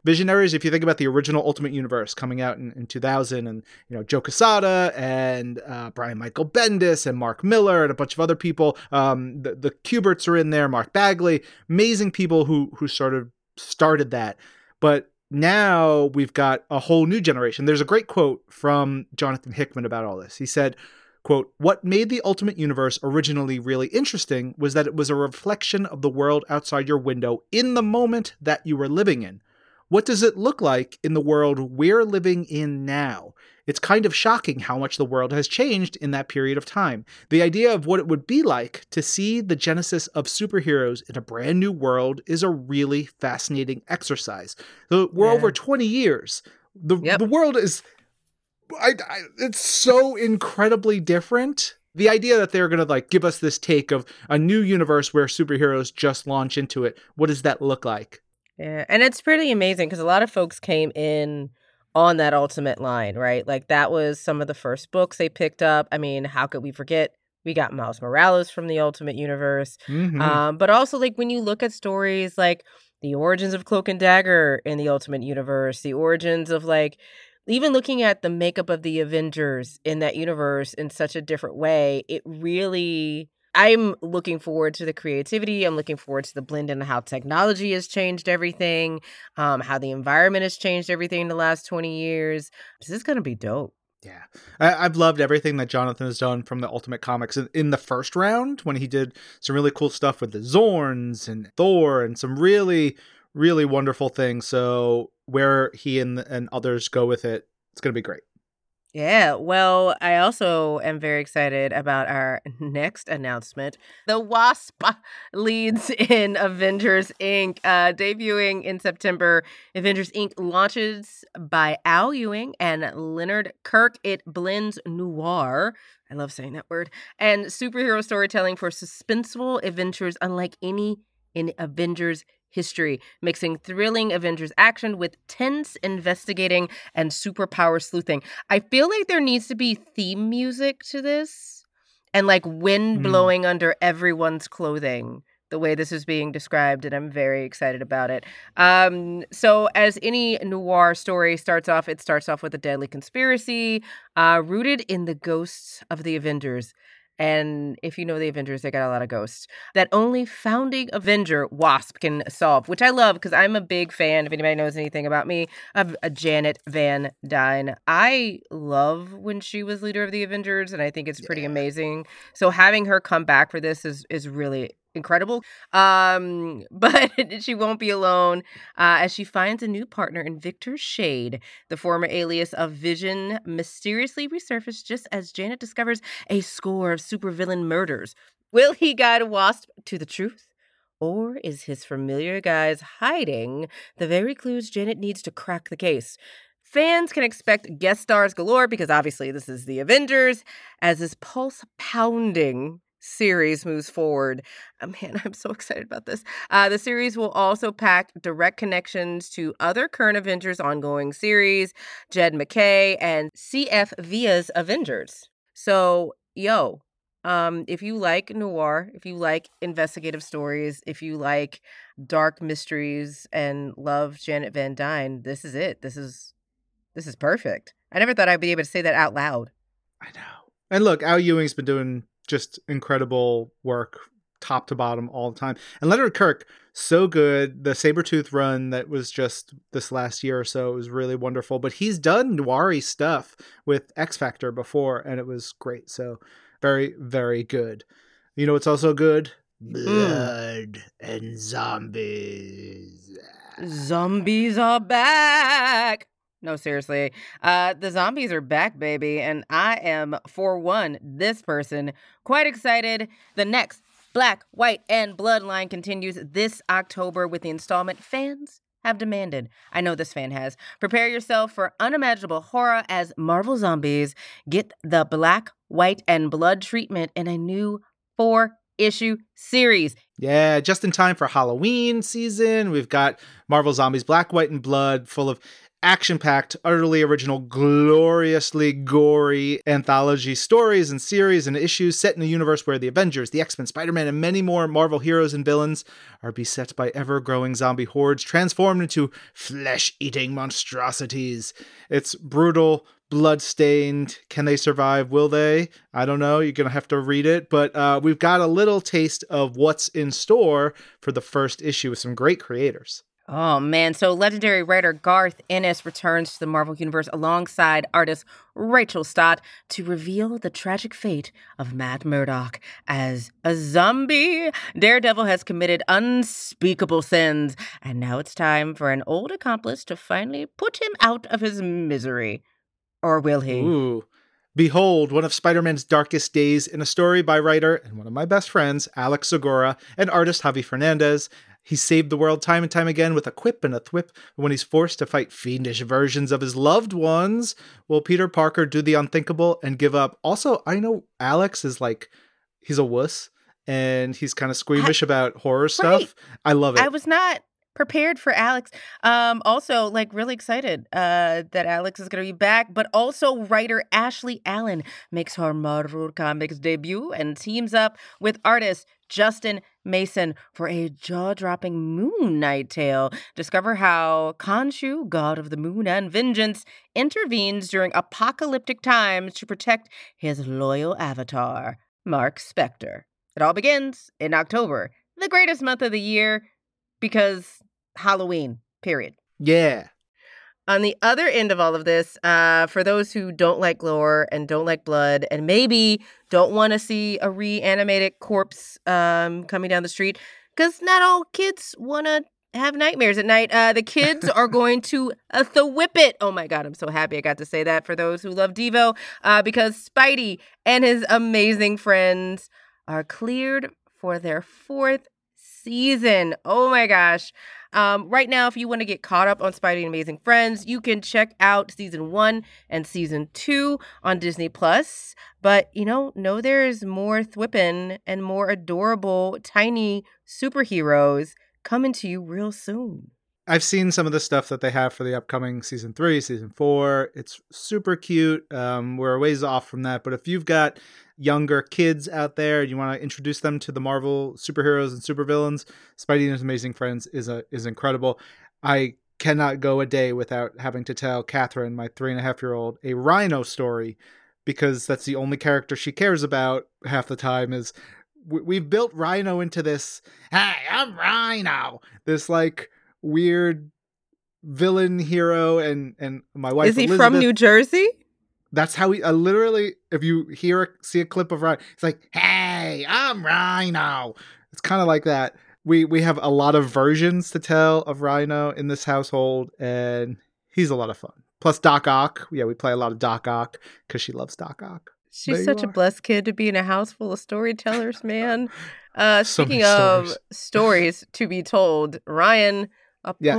visionaries. If you think about the original Ultimate Universe coming out in, in 2000, and you know Joe Quesada and uh, Brian Michael Bendis and Mark Millar and a bunch of other people. Um, the the Kuberts are in there. Mark Bagley, amazing people who who sort of started that. But now we've got a whole new generation. There's a great quote from Jonathan Hickman about all this. He said, quote, What made the Ultimate Universe originally really interesting was that it was a reflection of the world outside your window in the moment that you were living in. What does it look like in the world we're living in now? It's kind of shocking how much the world has changed in that period of time. The idea of what it would be like to see the genesis of superheroes in a brand new world is a really fascinating exercise. So we're Yeah. over 20 years. The, Yep. the world is I, I, it's so incredibly different. The idea that they're going to like give us this take of a new universe where superheroes just launch into it. What does that look like? Yeah, and it's pretty amazing because a lot of folks came in on that ultimate line, right? Like that was some of the first books they picked up. I mean, how could we forget? We got Miles Morales from the Ultimate Universe. Mhm. Um, but also like when you look at stories like the origins of Cloak and Dagger in the Ultimate Universe, the origins of like even looking at the makeup of the Avengers in that universe in such a different way, it really I'm looking forward to the creativity. I'm looking forward to the blend and how technology has changed everything, um, how the environment has changed everything in the last 20 years. This is gonna be dope. Yeah, I, I've loved everything that Jonathan has done from the Ultimate Comics in, in the first round when he did some really cool stuff with the Zorns and Thor and some really, really wonderful things. So where he and and others go with it, it's gonna be great. Yeah, well, I also am very excited about our next announcement. The Wasp leads in Avengers Inc., uh, debuting in September. Avengers Inc. launches by Al Ewing and Leonard Kirk. It blends noir. I love saying that word. And superhero storytelling for suspenseful adventures unlike any in Avengers history, mixing thrilling Avengers action with tense investigating and superpower sleuthing. I feel like there needs to be theme music to this and like wind Mm. blowing under everyone's clothing the way this is being described and I'm very excited about it. Um so as any noir story starts off it starts off with a deadly conspiracy uh rooted in the ghosts of the Avengers. And if you know the Avengers, they got a lot of ghosts that only founding Avenger Wasp can solve, which I love because I'm a big fan. If anybody knows anything about me, of uh, Janet Van Dyne. I love when she was leader of the Avengers, and I think it's pretty Yeah. amazing. So having her come back for this is is really incredible. Um, but she won't be alone uh, as she finds a new partner in Victor Shade, the former alias of Vision, mysteriously resurfaced just as Janet discovers a score of supervillain murders. Will he guide Wasp to the truth? Or is his familiar guise hiding the very clues Janet needs to crack the case? Fans can expect guest stars galore because obviously this is the Avengers as this pulse pounding series moves forward. Oh, man, I'm so excited about this. Uh, the series will also pack direct connections to other current Avengers ongoing series, Jed MacKay and CF Villa's Avengers. So, yo, um, if you like noir, if you like investigative stories, if you like dark mysteries and love Janet Van Dyne, this is it. This is this is perfect. I never thought I'd be able to say that out loud. I know. And look, Al Ewing's been doing just incredible work top to bottom all the time. And Leonard Kirk, so good. The Sabretooth run that was just this last year or so was really wonderful. But he's done noiry stuff with X Factor before, and it was great. So very, very good. You know it's also good? Blood mm. and zombies. Zombies are back. No, seriously. Uh, the zombies are back, baby. And I am, for one, this person, quite excited. The next Black, White, and Bloodline continues this October with the installment fans have demanded. I know this fan has. Prepare yourself for unimaginable horror as Marvel Zombies get the Black, White, and Blood treatment in a new four issue series. Yeah, just in time for Halloween season. We've got Marvel Zombies Black, White, and Blood full of action packed, utterly original, gloriously gory anthology stories and series and issues set in a universe where the Avengers, the X Men, Spider Man, and many more Marvel heroes and villains are beset by ever growing zombie hordes transformed into flesh eating monstrosities. It's brutal, bloodstained. Can they survive? Will they? I don't know. You're going to have to read it. But uh, we've got a little taste of what's in store for the first issue with some great creators. Oh man, so legendary writer Garth Ennis returns to the Marvel Universe alongside artist Rachel Stott to reveal the tragic fate of Matt Murdock as a zombie. Daredevil has committed unspeakable sins, and now it's time for an old accomplice to finally put him out of his misery. Or will he? Ooh. Behold, one of Spider Man's darkest days in a story by writer and one of my best friends, Alex Segura, and artist Javi Fernandez. He saved the world time and time again with a quip and a thwip when he's forced to fight fiendish versions of his loved ones. Will Peter Parker do the unthinkable and give up? Also, I know Alex is like, he's a wuss and he's kind of squeamish I, about horror stuff. Right. I love it. I was not prepared for Alex. Um, also, like really excited uh, that Alex is going to be back, but also writer Ashley Allen makes her Marvel Comics debut and teams up with artist Justin Mason for a jaw dropping Moon Knight tale. Discover how Khonshu, god of the moon and vengeance, intervenes during apocalyptic times to protect his loyal avatar, Mark Spector. It all begins in October, the greatest month of the year because Halloween, period. Yeah. On the other end of all of this, uh, for those who don't like lore and don't like blood and maybe don't want to see a reanimated corpse um, coming down the street, because not all kids want to have nightmares at night. Uh, the kids are going to uh, the whip it. Oh my god, I'm so happy I got to say that for those who love Devo, uh, because Spidey and his amazing friends are cleared for their fourth season. Oh my gosh. Um, right now, if you want to get caught up on Spidey and Amazing Friends, you can check out season one and season two on Disney Plus. But you know, know there's more thwipping and more adorable tiny superheroes coming to you real soon. I've seen some of the stuff that they have for the upcoming season three, season four. It's super cute. Um, we're a ways off from that, but if you've got younger kids out there, you want to introduce them to the Marvel superheroes and supervillains, Spidey and His Amazing Friends is a is incredible. I cannot go a day without having to tell Catherine, my three and a half year old, a Rhino story because that's the only character she cares about half the time. Is we've built Rhino into this. Hey, I'm Rhino. This like weird villain hero and and my wife is he Elizabeth, from new jersey that's how he uh, literally, if you hear see a clip of Rhino, it's like, "Hey, I'm Rhino." It's kind of like that. We we have a lot of versions to tell of Rhino in this household, and he's a lot of fun. Plus Doc Ock, yeah, we play a lot of Doc Ock because she loves Doc Ock. She's such a blessed kid to be in a house full of storytellers, man. Uh, So speaking of stories. stories to be told, Ryan, a Yes.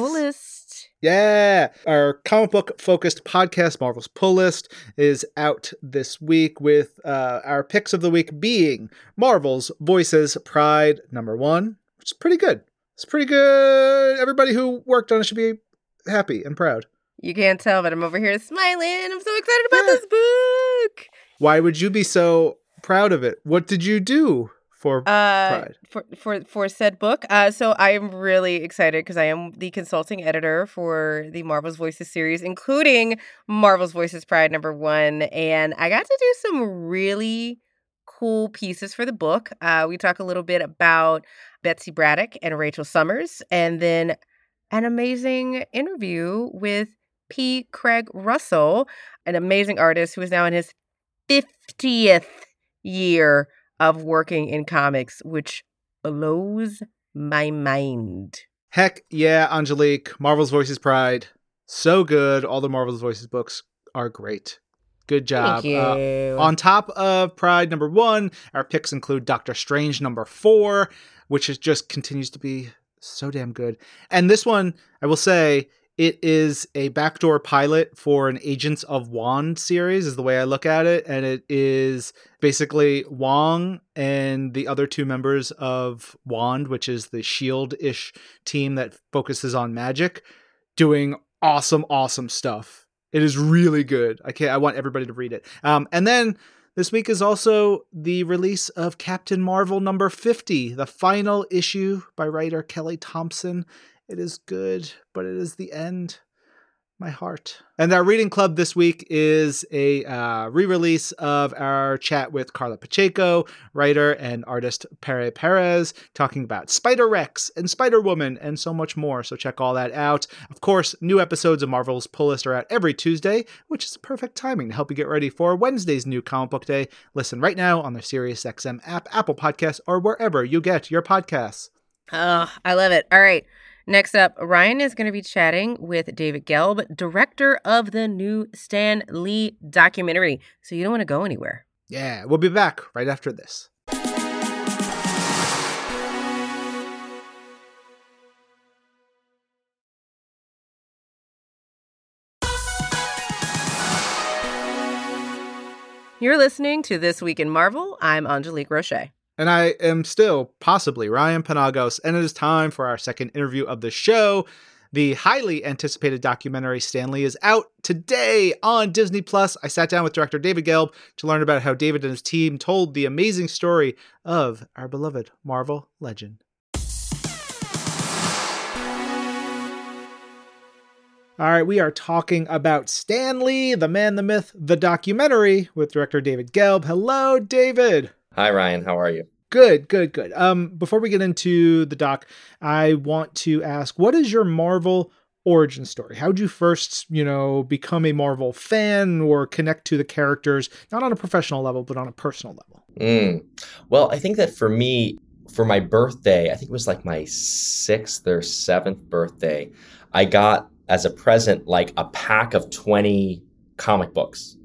Yeah. Our comic book focused podcast, Marvel's Pull List, is out this week with uh, our picks of the week being Marvel's Voices Pride number one, which is pretty good. It's pretty good. Everybody who worked on it should be happy and proud. You can't tell, but I'm over here smiling. I'm so excited about Yeah. this book. Why would you be so proud of it? What did you do for Uh, Pride? for for for said book. Uh, so I am really excited because I am the consulting editor for the Marvel's Voices series, including Marvel's Voices Pride number one, and I got to do some really cool pieces for the book. Uh, we talk a little bit about Betsy Braddock and Rachel Summers, and then an amazing interview with P. Craig Russell, an amazing artist who is now in his 50th year of working in comics, which blows my mind. Heck yeah, Angelique. Marvel's Voices Pride. So good. All the Marvel's Voices books are great. Good job. Thank you. Uh, on top of Pride number one, our picks include Doctor Strange number four, which is just continues to be so damn good. And this one, I will say, it is a backdoor pilot for an Agents of Wand series, is the way I look at it. And it is basically Wong and the other two members of Wand, which is the Shield ish team that focuses on magic, doing awesome, awesome stuff. It is really good. I can't. I want everybody to read it. Um, and then this week is also the release of Captain Marvel number fifty, the final issue by writer Kelly Thompson. It is good, but it is the end. My heart. And our reading club this week is a uh, re release of our chat with Karla Pacheco, writer and artist Pere Perez, talking about Spider Rex and Spider Woman and so much more. So check all that out. Of course, new episodes of Marvel's Pull List are out every Tuesday, which is perfect timing to help you get ready for Wednesday's new comic book day. Listen right now on the SiriusXM app, Apple Podcasts, or wherever you get your podcasts. Oh, I love it. All right. Next up, Ryan is going to be chatting with David Gelb, director of the new Stan Lee documentary. So you don't want to go anywhere. Yeah, we'll be back right after this. You're listening to This Week in Marvel. I'm Angelique Roche. And I am still possibly Ryan Penagos, and it is time for our second interview of the show. The highly anticipated documentary Stan Lee is out today on Disney Plus. I sat down with director David Gelb to learn about how David and his team told the amazing story of our beloved Marvel legend. All right, we are talking about Stan Lee, the man, the myth, the documentary with director David Gelb. Hello, David. Hi, Ryan. How are you? Good, good, good. Um, before we get into the doc, I want to ask, what is your Marvel origin story? How'd you first, you know, become a Marvel fan or connect to the characters, not on a professional level, but on a personal level? Mm. Well, I think that for me, for my birthday, I think it was like my sixth or seventh birthday, I got as a present like a pack of 20 comic books,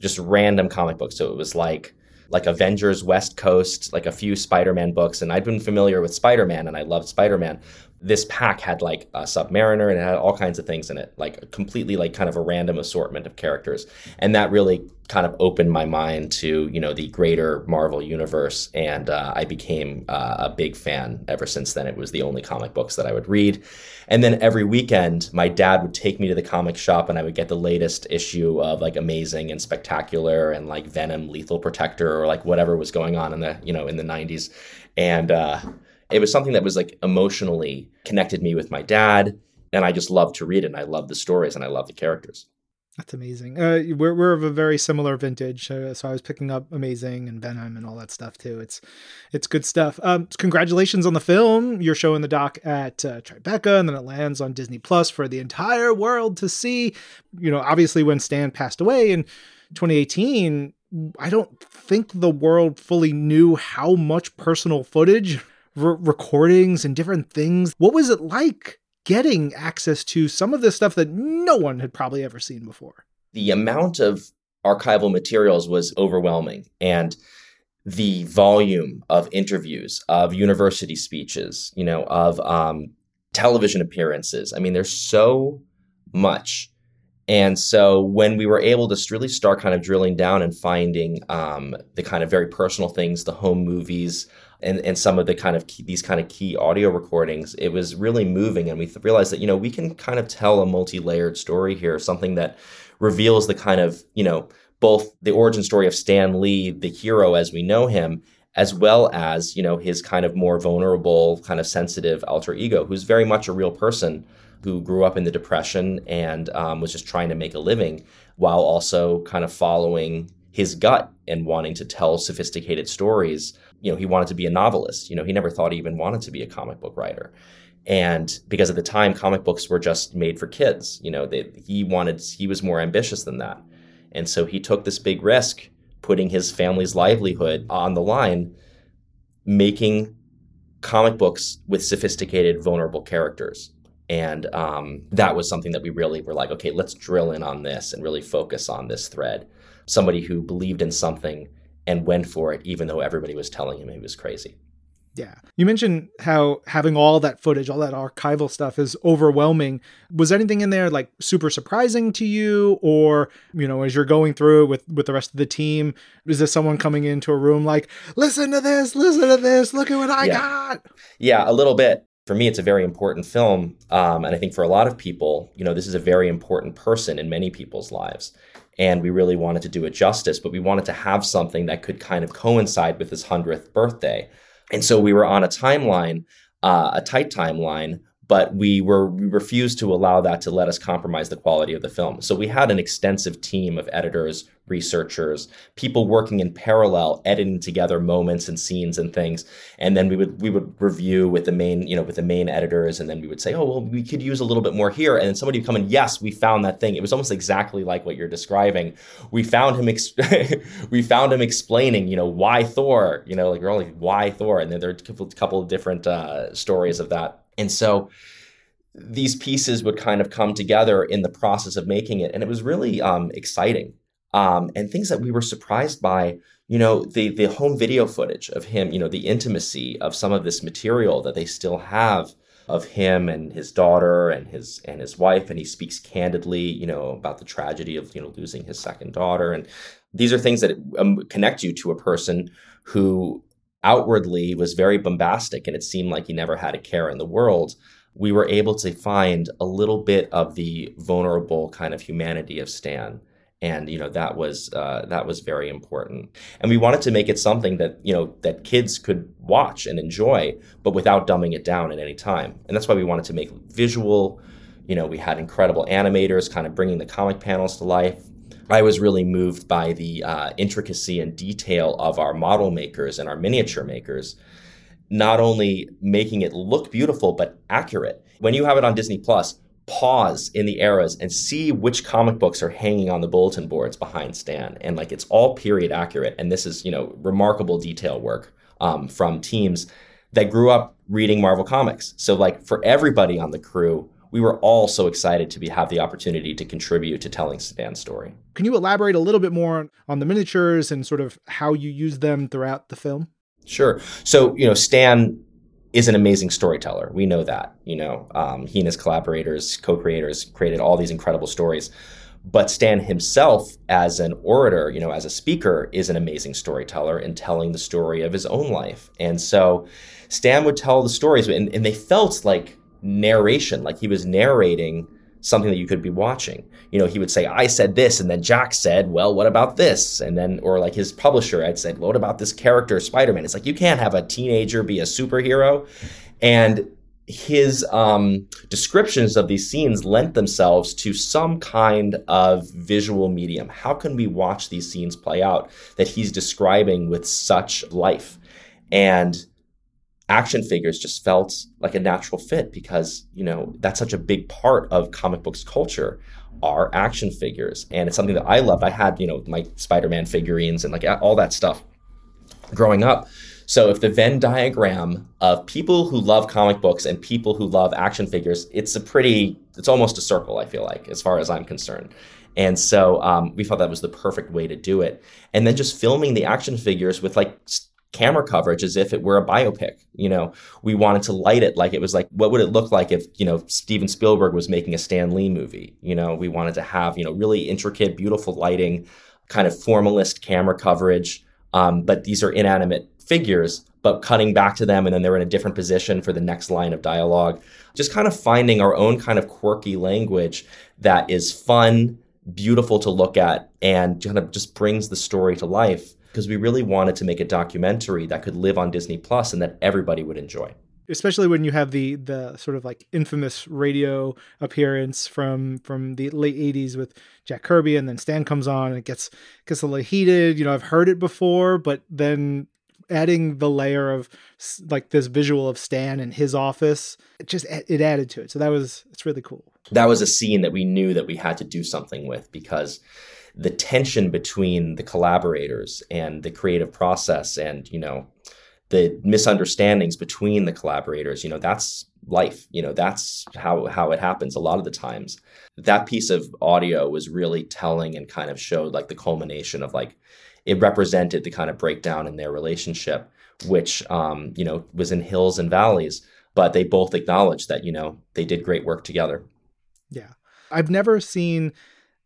just random comic books. So it was like, like Avengers West Coast, like a few Spider Man books. And I'd been familiar with Spider Man and I loved Spider Man. This pack had like a Submariner and it had all kinds of things in it, like completely like kind of a random assortment of characters. And that really kind of opened my mind to, you know, the greater Marvel universe. And uh, I became uh, a big fan ever since then. It was the only comic books that I would read. And then every weekend, my dad would take me to the comic shop and I would get the latest issue of like Amazing and Spectacular and like Venom, Lethal Protector, or like whatever was going on in the, you know, in the 90s. And uh, it was something that was like emotionally connected me with my dad. And I just loved to read it. And I love the stories and I love the characters. That's amazing. Uh, we're we're of a very similar vintage, uh, so I was picking up Amazing and Venom and all that stuff too. It's it's good stuff. Um, congratulations on the film. You're showing the doc at uh, Tribeca, and then it lands on Disney Plus for the entire world to see. You know, obviously when Stan passed away in 2018, I don't think the world fully knew how much personal footage, re- recordings, and different things. What was it like? getting access to some of this stuff that no one had probably ever seen before. The amount of archival materials was overwhelming. And the volume of interviews, of university speeches, you know, of um, television appearances. I mean, there's so much. And so when we were able to really start kind of drilling down and finding um, the kind of very personal things, the home movies, and, and some of the kind of key, these kind of key audio recordings, it was really moving. And we th- realized that, you know, we can kind of tell a multi-layered story here, something that reveals the kind of, you know, both the origin story of Stan Lee, the hero as we know him, as well as, you know, his kind of more vulnerable, kind of sensitive alter ego, who's very much a real person who grew up in the Depression and um, was just trying to make a living while also kind of following his gut and wanting to tell sophisticated stories. You know, he wanted to be a novelist. You know, he never thought he even wanted to be a comic book writer. And because at the time, comic books were just made for kids, you know, they, he wanted, he was more ambitious than that. And so he took this big risk, putting his family's livelihood on the line, making comic books with sophisticated, vulnerable characters. And um, that was something that we really were like, okay, let's drill in on this and really focus on this thread. Somebody who believed in something and went for it, even though everybody was telling him he was crazy. Yeah. You mentioned how having all that footage, all that archival stuff is overwhelming. Was anything in there like super surprising to you or, you know, as you're going through it with with the rest of the team, is this someone coming into a room like, "Listen to this, listen to this, look at what I yeah. got." Yeah, a little bit. For me, it's a very important film. Um, and I think for a lot of people, you know, this is a very important person in many people's lives and we really wanted to do it justice, but we wanted to have something that could kind of coincide with his 100th birthday. And so we were on a timeline, uh, a tight timeline, but we were we refused to allow that to let us compromise the quality of the film. So we had an extensive team of editors, researchers, people working in parallel, editing together moments and scenes and things. And then we would we would review with the main, you know, with the main editors, and then we would say, oh well, we could use a little bit more here. And then somebody would come in, yes, we found that thing. It was almost exactly like what you're describing. We found him ex- we found him explaining, you know, why Thor, you know, like we're only why Thor, and then there are a couple, couple of different uh, stories of that and so these pieces would kind of come together in the process of making it. And it was really um, exciting. Um, and things that we were surprised by, you know, the, the home video footage of him, you know, the intimacy of some of this material that they still have of him and his daughter and his and his wife and he speaks candidly you know about the tragedy of you know losing his second daughter and these are things that um, connect you to a person who outwardly was very bombastic and it seemed like he never had a care in the world, we were able to find a little bit of the vulnerable kind of humanity of Stan. And you know that was uh, that was very important, and we wanted to make it something that you know that kids could watch and enjoy, but without dumbing it down at any time. And that's why we wanted to make visual. You know, we had incredible animators, kind of bringing the comic panels to life. I was really moved by the uh, intricacy and detail of our model makers and our miniature makers, not only making it look beautiful, but accurate. When you have it on Disney Plus, pause in the eras and see which comic books are hanging on the bulletin boards behind Stan. And like it's all period accurate. And this is, you know, remarkable detail work um, from teams that grew up reading Marvel Comics. So, like, for everybody on the crew, we were all so excited to be have the opportunity to contribute to telling Stan's story. Can you elaborate a little bit more on the miniatures and sort of how you use them throughout the film? Sure. So, you know, Stan is an amazing storyteller. We know that. You know, um, he and his collaborators, co-creators, created all these incredible stories. But Stan himself, as an orator, you know, as a speaker, is an amazing storyteller in telling the story of his own life. And so, Stan would tell the stories, and, and they felt like narration, like he was narrating something that you could be watching. You know, he would say, I said this, and then Jack said, Well, what about this? And then, or like his publisher, I'd said, What about this character, Spider Man? It's like you can't have a teenager be a superhero. And his um, descriptions of these scenes lent themselves to some kind of visual medium. How can we watch these scenes play out that he's describing with such life? And action figures just felt like a natural fit because you know that's such a big part of comic books culture are action figures. And it's something that i loved. I had you know my spider-man figurines and like all that stuff growing up. So if the venn diagram of people who love comic books and people who love action figures it's a pretty it's almost a circle i feel like as far as i'm concerned. And so um, we thought that was the perfect way to do it. And then just filming the action figures with like camera coverage as if it were a biopic. You know, we wanted to light it like it was like, what would it look like if, you know, Steven Spielberg was making a Stan Lee movie? You know, we wanted to have, you know, really intricate, beautiful lighting, kind of formalist camera coverage. Um, but these are inanimate figures, but cutting back to them and then they're in a different position for the next line of dialogue. Just kind of finding our own kind of quirky language that is fun, beautiful to look at, and kind of just brings the story to life because we really wanted to make a documentary that could live on Disney Plus and that everybody would enjoy. Especially when you have the the sort of like infamous radio appearance from from the late '80s with Jack Kirby, and then Stan comes on and it gets gets a little heated. You know, I've heard it before, but then adding the layer of like this visual of Stan in his office, it just it added to it. So that was it's really cool. That was a scene that we knew that we had to do something with because the tension between the collaborators and the creative process and you know the misunderstandings between the collaborators you know that's life you know that's how how it happens a lot of the times. That piece of audio was really telling and kind of showed like the culmination of like it represented the kind of breakdown in their relationship which um you know was in hills and valleys but they both acknowledged that you know they did great work together. Yeah. I've never seen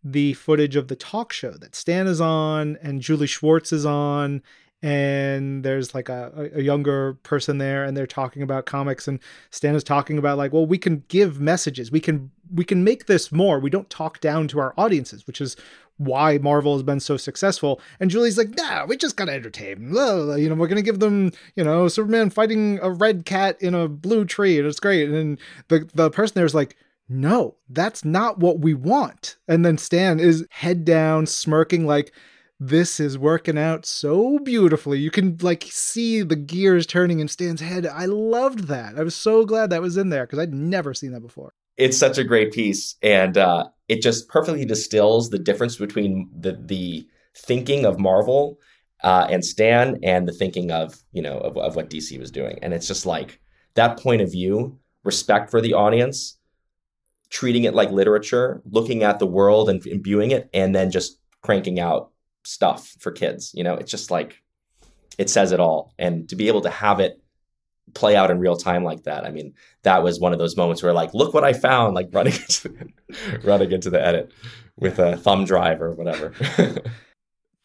the footage of the talk show that Stan is on and Julie Schwartz is on and there's like a, a younger person there and they're talking about comics and Stan is talking about like well we can give messages. We can we can make this more. We don't talk down to our audiences which is why Marvel has been so successful. And Julie's like nah we just gotta entertain. You know we're gonna give them you know Superman fighting a red cat in a blue tree and it's great. And the the person there's like no, that's not what we want. And then Stan is head down, smirking like, this is working out so beautifully. You can like see the gears turning in Stan's head. I loved that. I was so glad that was in there because I'd never seen that before. It's such a great piece, and uh, it just perfectly distills the difference between the the thinking of Marvel uh, and Stan and the thinking of you know of, of what DC was doing. And it's just like that point of view, respect for the audience, treating it like literature, looking at the world and imbuing it, and then just cranking out stuff for kids. You know, it's just like it says it all. And to be able to have it play out in real time like that, I mean, that was one of those moments where like, look what I found, like running into the, running into the edit with a thumb drive or whatever.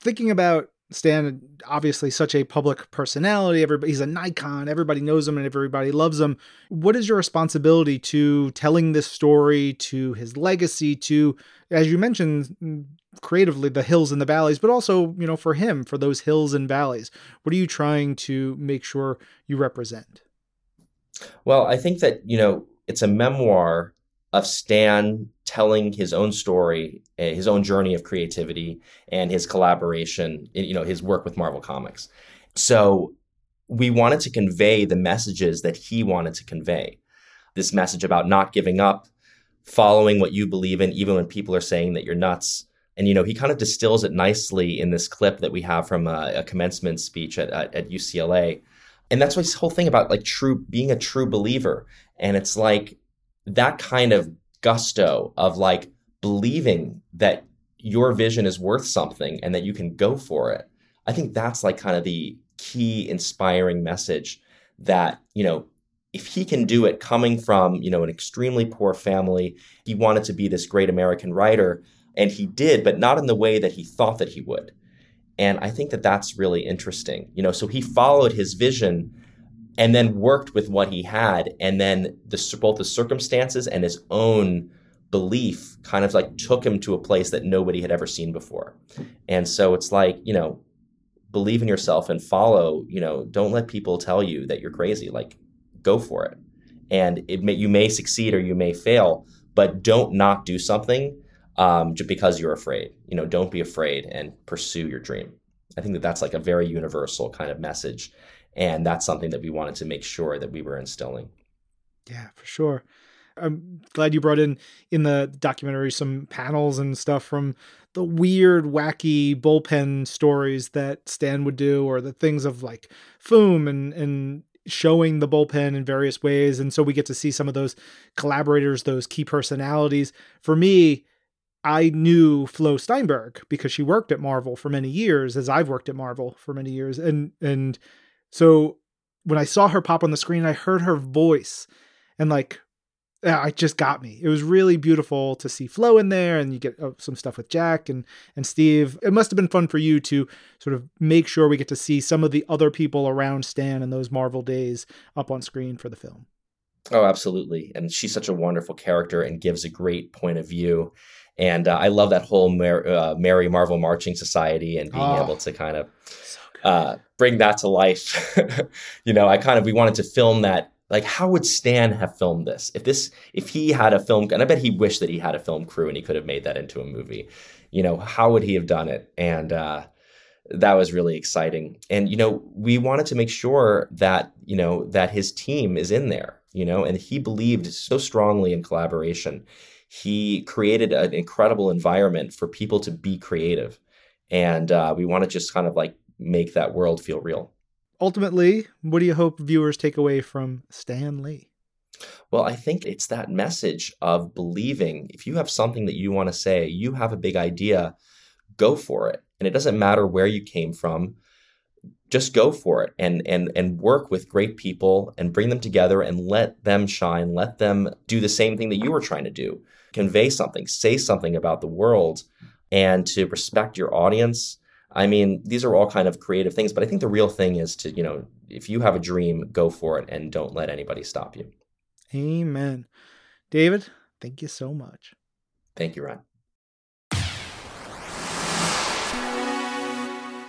Thinking about Stan, obviously such a public personality. Everybody, he's a Nikon. Everybody knows him and everybody loves him. What is your responsibility to telling this story, to his legacy, to, as you mentioned, creatively the hills and the valleys, but also, you know, for him, for those hills and valleys? What are you trying to make sure you represent? Well, I think that, you know, it's a memoir of Stan telling his own story, eh, his own journey of creativity, and his collaboration, you know, his work with Marvel Comics. So we wanted to convey the messages that he wanted to convey. This message about not giving up, following what you believe in, even when people are saying that you're nuts. And you know, he kind of distills it nicely in this clip that we have from a, a commencement speech at, at, at UCLA. And that's why this whole thing about like true being a true believer. And it's like that kind of gusto of like believing that your vision is worth something and that you can go for it. I think that's like kind of the key inspiring message that, you know, if he can do it coming from, you know, an extremely poor family, he wanted to be this great American writer and he did, but not in the way that he thought that he would. And I think that that's really interesting. You know, so he followed his vision and then worked with what he had and then the, both the circumstances and his own belief kind of like took him to a place that nobody had ever seen before. And so it's like you know believe in yourself and follow you know don't let people tell you that you're crazy like go for it. And it may you may succeed or you may fail but don't not do something um, just because you're afraid. You know don't be afraid and pursue your dream. I think that that's like a very universal kind of message and that's something that we wanted to make sure that we were instilling. Yeah, for sure. I'm glad you brought in in the documentary some panels and stuff from the weird, wacky bullpen stories that Stan would do, or the things of like Foom and and showing the bullpen in various ways. And so we get to see some of those collaborators, those key personalities. For me, I knew Flo Steinberg because she worked at Marvel for many years, as I've worked at Marvel for many years, and and so when I saw her pop on the screen, I heard her voice, and like it just got me. It was really beautiful to see Flo in there, and you get uh, some stuff with Jack and and Steve. It must have been fun for you to sort of make sure we get to see some of the other people around Stan in those Marvel days up on screen for the film. Oh, absolutely. And she's such a wonderful character and gives a great point of view. And uh, I love that whole Mer- uh, Merry Marvel Marching Society and being oh, able to kind of so uh, bring that to life. you know, I kind of, we wanted to film that like how would Stan have filmed this? If this if he had a film and I bet he wished that he had a film crew and he could have made that into a movie. You know, how would he have done it? And uh that was really exciting. And you know, we wanted to make sure that, you know, that his team is in there, you know, and he believed so strongly in collaboration. He created an incredible environment for people to be creative. And uh, we want to just kind of like make that world feel real ultimately, what do you hope viewers take away from Stan Lee? Well, I think it's that message of believing if you have something that you want to say, you have a big idea, go for it. And it doesn't matter where you came from. Just go for it and and and work with great people and bring them together and let them shine, let them do the same thing that you were trying to do. Convey something, say something about the world and to respect your audience I mean, these are all kind of creative things, but I think the real thing is to, you know, if you have a dream, go for it and don't let anybody stop you. Amen. David, thank you so much. Thank you, Ryan.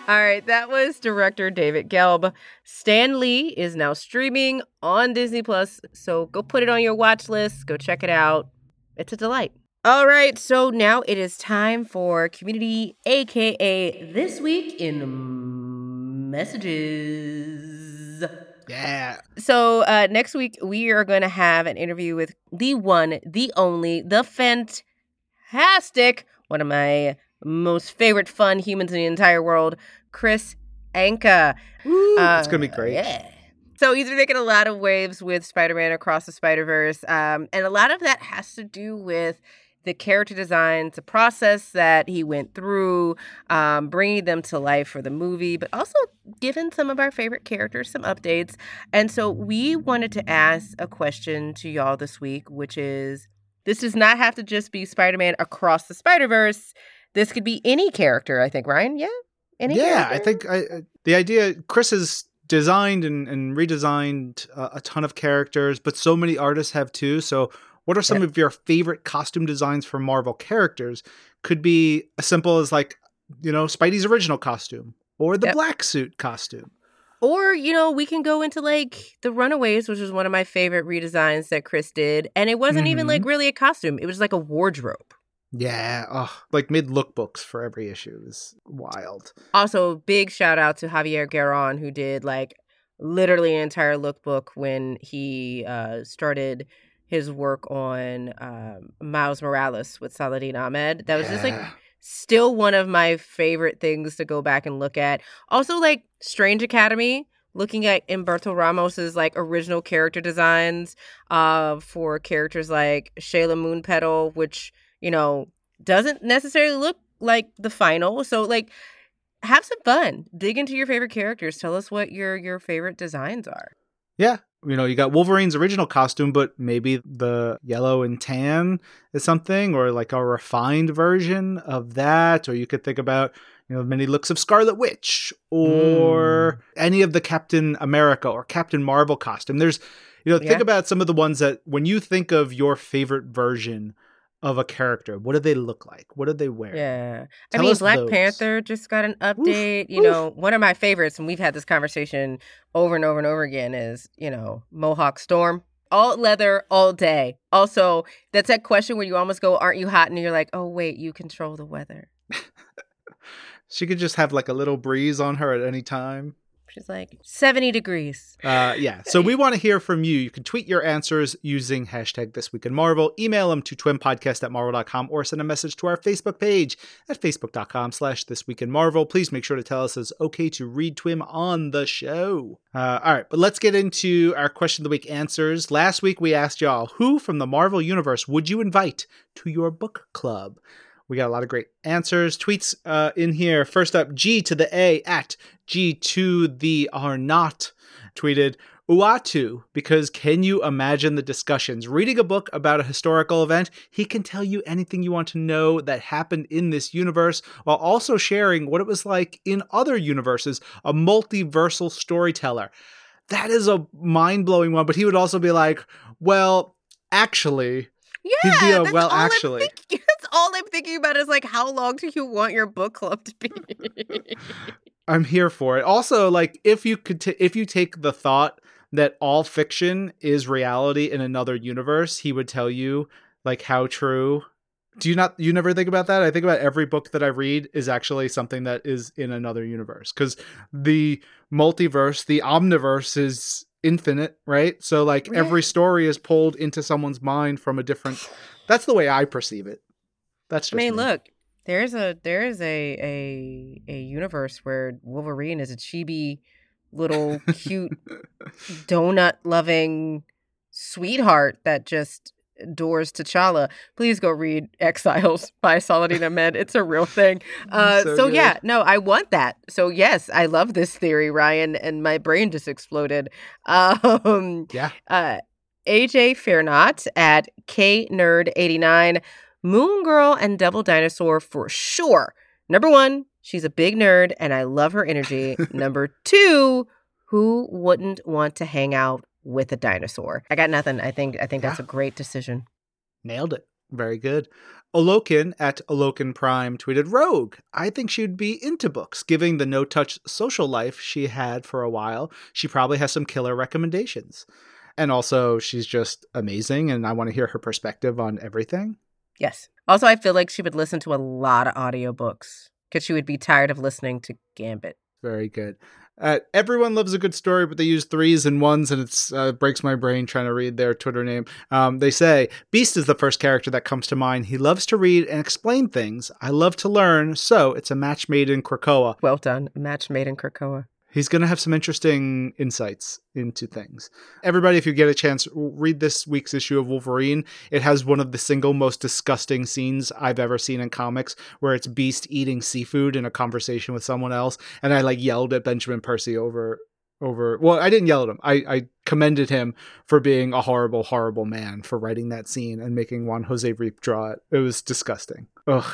All right, that was director David Gelb. Stan Lee is now streaming on Disney Plus, so go put it on your watch list, go check it out. It's a delight. All right, so now it is time for community, aka This Week in Messages. Yeah. So uh, next week we are going to have an interview with the one, the only, the fantastic, one of my most favorite fun humans in the entire world, Kris Anka. Woo, uh, it's going to be great. Yeah. So he's making a lot of waves with Spider-Man across the Spider-Verse, um, and a lot of that has to do with the character designs, the process that he went through, um, bringing them to life for the movie, but also giving some of our favorite characters some updates. And so we wanted to ask a question to y'all this week, which is this does not have to just be Spider Man across the Spider Verse. This could be any character, I think, Ryan. Yeah? Any yeah, character? I think I, the idea, Kris has designed and, and redesigned uh, a ton of characters, but so many artists have too. So what are some yeah. of your favorite costume designs for Marvel characters? Could be as simple as like, you know, Spidey's original costume or the yep. black suit costume. Or, you know, we can go into like the Runaways, which was one of my favorite redesigns that Kris did. And it wasn't mm-hmm. even like mm-hmm. really a costume, it was like a wardrobe. Yeah, oh, like mid lookbooks for every issue is wild. Also, big shout out to Javier Garron, who did like literally an entire lookbook when he uh, started his work on um, Miles Morales with Saladin Ahmed. That was yeah. just like still one of my favorite things to go back and look at. Also, like Strange Academy, looking at Humberto Ramos's like original character designs uh, for characters like Shayla Moonpetal, which you know doesn't necessarily look like the final. So like have some fun. Dig into your favorite characters. Tell us what your your favorite designs are. Yeah, you know, you got Wolverine's original costume, but maybe the yellow and tan is something, or like a refined version of that. Or you could think about, you know, many looks of Scarlet Witch, or mm. any of the Captain America or Captain Marvel costume. There's, you know, yeah. think about some of the ones that when you think of your favorite version of a character. What do they look like? What do they wear? Yeah. Tell I mean, Black those. Panther just got an update. Oof, you oof. know, one of my favorites, and we've had this conversation over and over and over again, is, you know, Mohawk Storm. All leather all day. Also, that's that question where you almost go, Aren't you hot? And you're like, Oh, wait, you control the weather. she could just have like a little breeze on her at any time. She's like 70 degrees. Uh, yeah. So we want to hear from you. You can tweet your answers using hashtag This Week in Marvel. Email them to twimpodcast at marvel.com or send a message to our Facebook page at facebook.com slash This Week in Marvel. Please make sure to tell us it's okay to read Twim on the show. Uh, all right. But let's get into our question of the week answers. Last week we asked y'all, who from the Marvel Universe would you invite to your book club? We got a lot of great answers. Tweets uh, in here. First up, G to the A at G to the R not tweeted, Uatu, because can you imagine the discussions? Reading a book about a historical event, he can tell you anything you want to know that happened in this universe while also sharing what it was like in other universes, a multiversal storyteller. That is a mind blowing one, but he would also be like, well, actually, yeah, He'd be a, that's well, actually. all I'm thinking about is like, how long do you want your book club to be? I'm here for it. Also, like if you could, t- if you take the thought that all fiction is reality in another universe, he would tell you like how true. Do you not? You never think about that? I think about every book that I read is actually something that is in another universe because the multiverse, the omniverse, is infinite, right? So like every story is pulled into someone's mind from a different. That's the way I perceive it. That's just I mean, me. look, there's a there is a a a universe where Wolverine is a chibi little cute donut loving sweetheart that just adores T'Challa. Please go read Exiles by Saladin Ahmed. It's a real thing. Uh, So so yeah, no, I want that. So yes, I love this theory, Ryan, and my brain just exploded. Um, Yeah. uh, AJ Fairnot at K Nerd 89. Moon Girl and Devil Dinosaur for sure. Number one, she's a big nerd and I love her energy. Number two, who wouldn't want to hang out with a dinosaur? I got nothing. I think I think that's Yeah. a great decision. Nailed it. Very good. Olokin at Olokin Prime tweeted Rogue. I think she would be into books, giving the no touch social life she had for a while. She probably has some killer recommendations. And also, she's just amazing, and I want to hear her perspective on everything. Yes. Also, I feel like she would listen to a lot of audiobooks because she would be tired of listening to Gambit. Very good. Uh, everyone loves a good story, but they use threes and ones, and it uh, breaks my brain trying to read their Twitter name. Um, they say Beast is the first character that comes to mind. He loves to read and explain things. I love to learn, so it's a match made in Krakoa. Well done. Match made in Krakoa. He's going to have some interesting insights into things. Everybody, if you get a chance, read this week's issue of Wolverine. It has one of the single most disgusting scenes I've ever seen in comics, where it's Beast eating seafood in a conversation with someone else, and I like yelled at Benjamin Percy over over. Well, I didn't yell at him. I I commended him for being a horrible, horrible man for writing that scene and making Juan Jose Ryp draw it. It was disgusting. Ugh,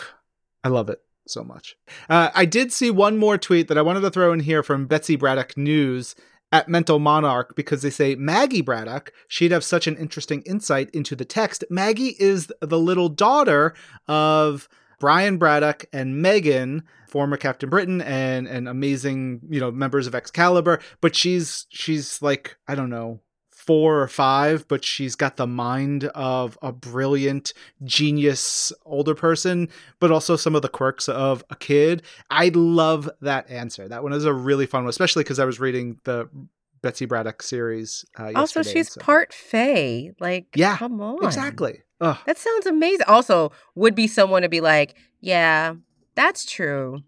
I love it so much. Uh, I did see one more tweet that I wanted to throw in here from Betsy Braddock News at Mental Monarch because they say Maggie Braddock, she'd have such an interesting insight into the text. Maggie is the little daughter of Brian Braddock and Meggan, former Captain Britain and and amazing, you know, members of Excalibur, but she's she's like, I don't know, four or five, but she's got the mind of a brilliant, genius older person, but also some of the quirks of a kid. I love that answer. That one is a really fun one, especially because I was reading the Betsy Braddock series. Uh, Also, she's so- part Fae. Like, Yeah, come on. exactly. Ugh. That sounds amazing. Also, would be someone to be like, yeah, that's true.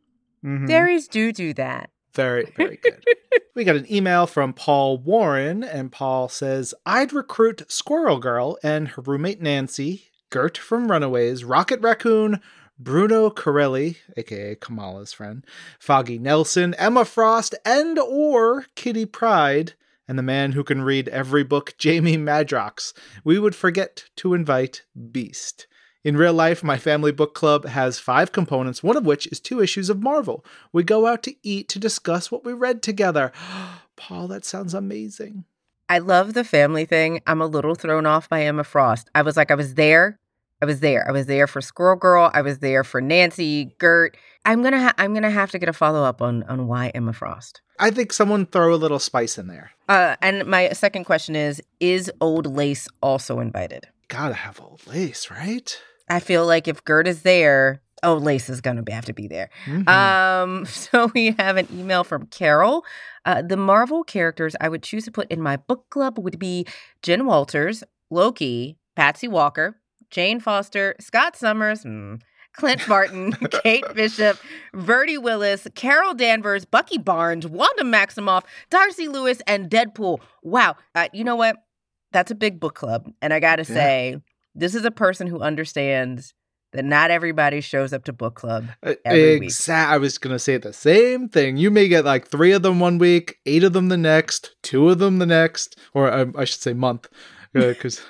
Mhm. Fairies do do that. Very, very good. we got an email from Paul Warren, and Paul says, I'd recruit Squirrel Girl and her roommate Nancy, Gert from Runaways, Rocket Raccoon, Bruno Carrelli, aka Kamala's friend, Foggy Nelson, Emma Frost, and or Kitty Pryde, and the man who can read every book, Jamie Madrox. We would forget to invite Beast. In real life, my family book club has five components, one of which is two issues of Marvel. We go out to eat to discuss what we read together. Paul, that sounds amazing. I love the family thing. I'm a little thrown off by Emma Frost. I was like, I was there. I was there. I was there for Squirrel Girl. I was there for Nancy, Gert. I'm gonna ha- I'm gonna have to get a follow up on on why Emma Frost. I think someone throw a little spice in there. Uh, and my second question is: Is Old Lace also invited? Gotta have old lace, right? I feel like if Gert is there, oh, Lace is gonna have to be there. Mhm. Um, so we have an email from Carol. Uh, the Marvel characters I would choose to put in my book club would be Jen Walters, Loki, Patsy Walker, Jane Foster, Scott Summers, hmm, Clint Barton, Kate Bishop, Verity Willis, Carol Danvers, Bucky Barnes, Wanda Maximoff, Darcy Lewis, and Deadpool. Wow. Uh, you know what? That's a big book club. And I got to Yeah. say, this is a person who understands that not everybody shows up to book club Uh, every week. I was gonna say the same thing. You may get like three of them one week, eight of them the next, two of them the next, or um, I should say month, because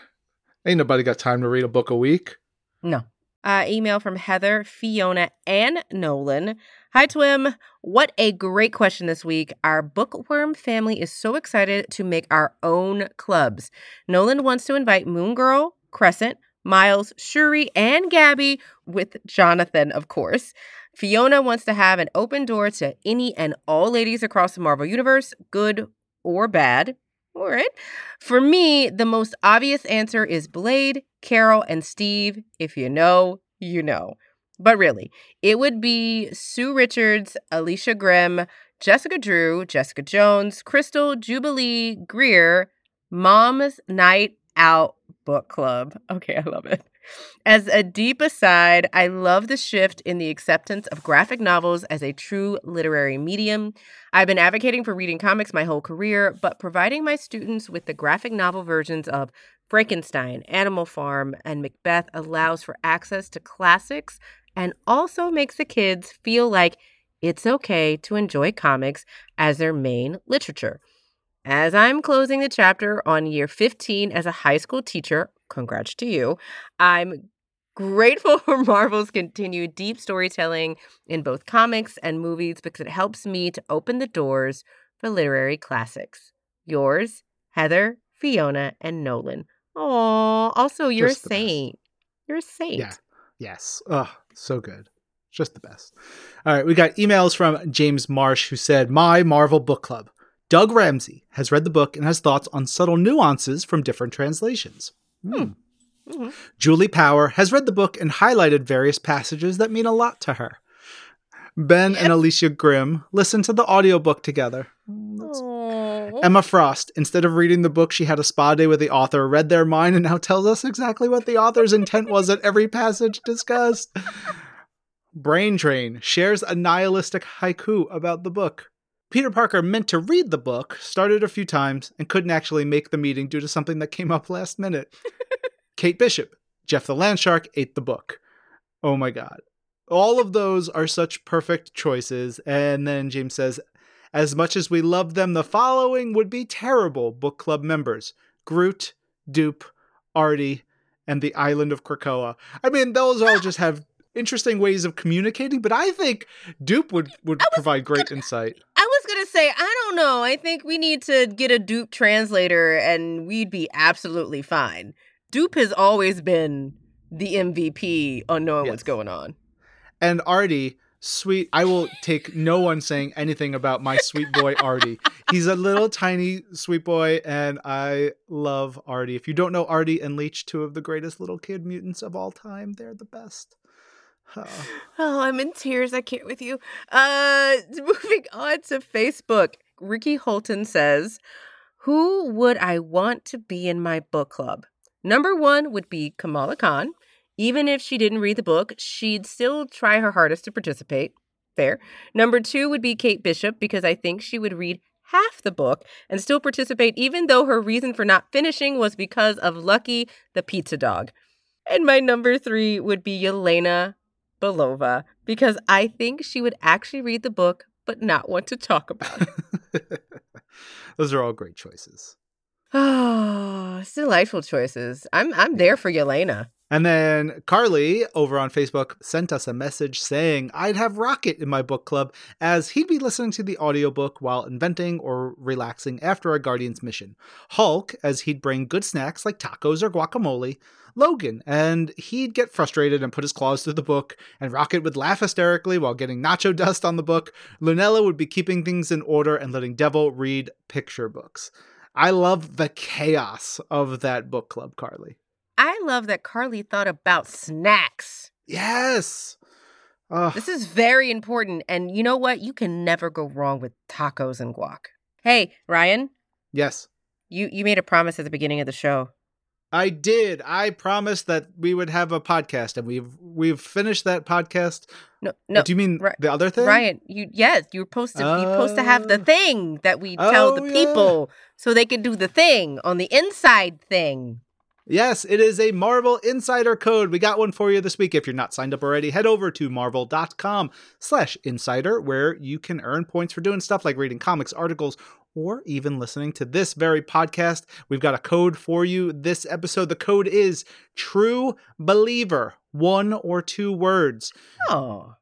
ain't nobody got time to read a book a week. No. Uh, email from Heather, Fiona, and Nolan. Hi, Twim. What a great question this week. Our bookworm family is so excited to make our own clubs. Nolan wants to invite Moon Girl, Crescent, Miles, Shuri, and Gabby, with Jonathan, of course. Fiona wants to have an open door to any and all ladies across the Marvel Universe, good or bad. All right. For me, the most obvious answer is Blade, Carol, and Steve. If you know, you know. But really, it would be Sue Richards, Alicia Grimm, Jessica Drew, Jessica Jones, Crystal, Jubilee, Greer, Mom's Night Out Book Club. Okay, I love it. As a deep aside, I love the shift in the acceptance of graphic novels as a true literary medium. I've been advocating for reading comics my whole career, but providing my students with the graphic novel versions of Frankenstein, Animal Farm, and Macbeth allows for access to classics and also makes the kids feel like it's okay to enjoy comics as their main literature. As I'm closing the chapter on year 15 as a high school teacher, congrats to you, I'm grateful for Marvel's continued deep storytelling in both comics and movies because it helps me to open the doors for literary classics. Yours, Heather, Fiona, and Nolan. Oh, also you're Just a the best. saint. You're a saint. Yeah. Yes. Oh, so good. Just the best. All right. We got emails from James Marsh who said, My Marvel Book Club. Doug Ramsey has read the book and has thoughts on subtle nuances from different translations. Hmm. Mhm. Julie Power has read the book and highlighted various passages that mean a lot to her. Ben and Alicia Grimm listened to the audiobook together. Mm. Emma Frost, instead of reading the book, she had a spa day with the author, read their mind, and now tells us exactly what the author's intent was at every passage discussed. Brain Train shares a nihilistic haiku about the book. Peter Parker meant to read the book, started a few times, and couldn't actually make the meeting due to something that came up last minute. Kate Bishop, Jeff the Landshark ate the book. Oh my god. All of those are such perfect choices. And then James says, as much as we love them, the following would be terrible book club members Groot, Doop, Artie, and the island of Krakoa. I mean, those all just have interesting ways of communicating, but I think Doop would, would provide great insight. I was gonna say, I don't know. I think we need to get a Doop translator and we'd be absolutely fine. Doop has always been the MVP on knowing Yes. what's going on. And Artie, sweet, I will take no one saying anything about my sweet boy Artie. He's a little tiny sweet boy, and I love Artie. If you don't know Artie and Leech, two of the greatest little kid mutants of all time, they're the best. Oh. Oh, I'm in tears. I can't with you. Uh moving on to Facebook. Ricky Holton says, Who would I want to be in my book club? Number one would be Kamala Khan. Even if she didn't read the book, she'd still try her hardest to participate. Fair. Number two would be Kate Bishop because I think she would read half the book and still participate, even though her reason for not finishing was because of Lucky the pizza dog. And my number three would be Yelena Belova because I think she would actually read the book but not want to talk about it. Those are all great choices. Oh, it's delightful choices. I'm I'm there for Yelena. And then Carly over on Facebook sent us a message saying I'd have Rocket in my book club as he'd be listening to the audiobook while inventing or relaxing after a Guardian's mission. Hulk, as he'd bring good snacks like tacos or guacamole. Logan, and he'd get frustrated and put his claws through the book, and Rocket would laugh hysterically while getting nacho dust on the book. Lunella would be keeping things in order and letting Devil read picture books. I love the chaos of that book club, Carly. I love that Carly thought about snacks. Yes. This is very important. And you know what? You can never go wrong with tacos and guac. Hey, Ryan, yes. you, you made a promise at the beginning of the show. I did. I promised that we would have a podcast, and we've we've finished that podcast. No, uh, no. Do you mean Ri- the other thing? Ryan, you yes, you were supposed to you're supposed to have the Oh. thing that we tell Oh, the yeah. people so they can do the thing on the inside thing. Yes, it is a Marvel Insider code. We got one for you this week. If you're not signed up already, head over to marvel.com slash insider, where you can earn points for doing stuff like reading comics, articles, or even listening to this very podcast. We've got a code for you this episode. The code is True Believer, one or two words. Oh.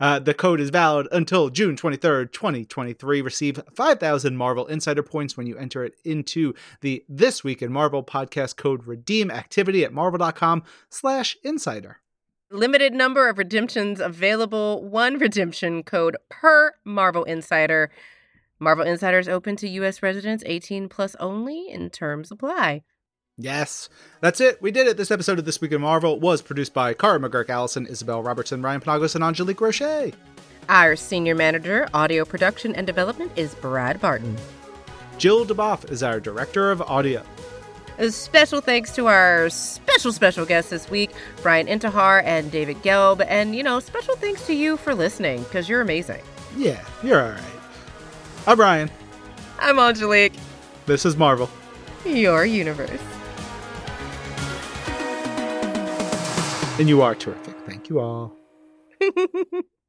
Uh, the code is valid until June 23rd, 2023. Receive 5,000 Marvel Insider points when you enter it into the This Week in Marvel podcast code redeem activity at marvel.com slash insider. Limited number of redemptions available, one redemption code per Marvel Insider. Marvel Insider is open to U.S. residents 18 plus only in terms apply. Yes, that's it. We did it. This episode of This Week in Marvel was produced by Cara McGurk, Allison, Isabel Robertson, Ryan Penagos, and Angelique Roche. Our senior manager, audio production and development, is Brad Barton. Jill DeBoff is our director of audio. A special thanks to our special, special guests this week, Bryan Intihar and David Gelb. And, you know, special thanks to you for listening, because you're amazing. Yeah, you're all right. I'm Brian. I'm Angelique. This is Marvel. Your universe. And you are terrific. Thank you all.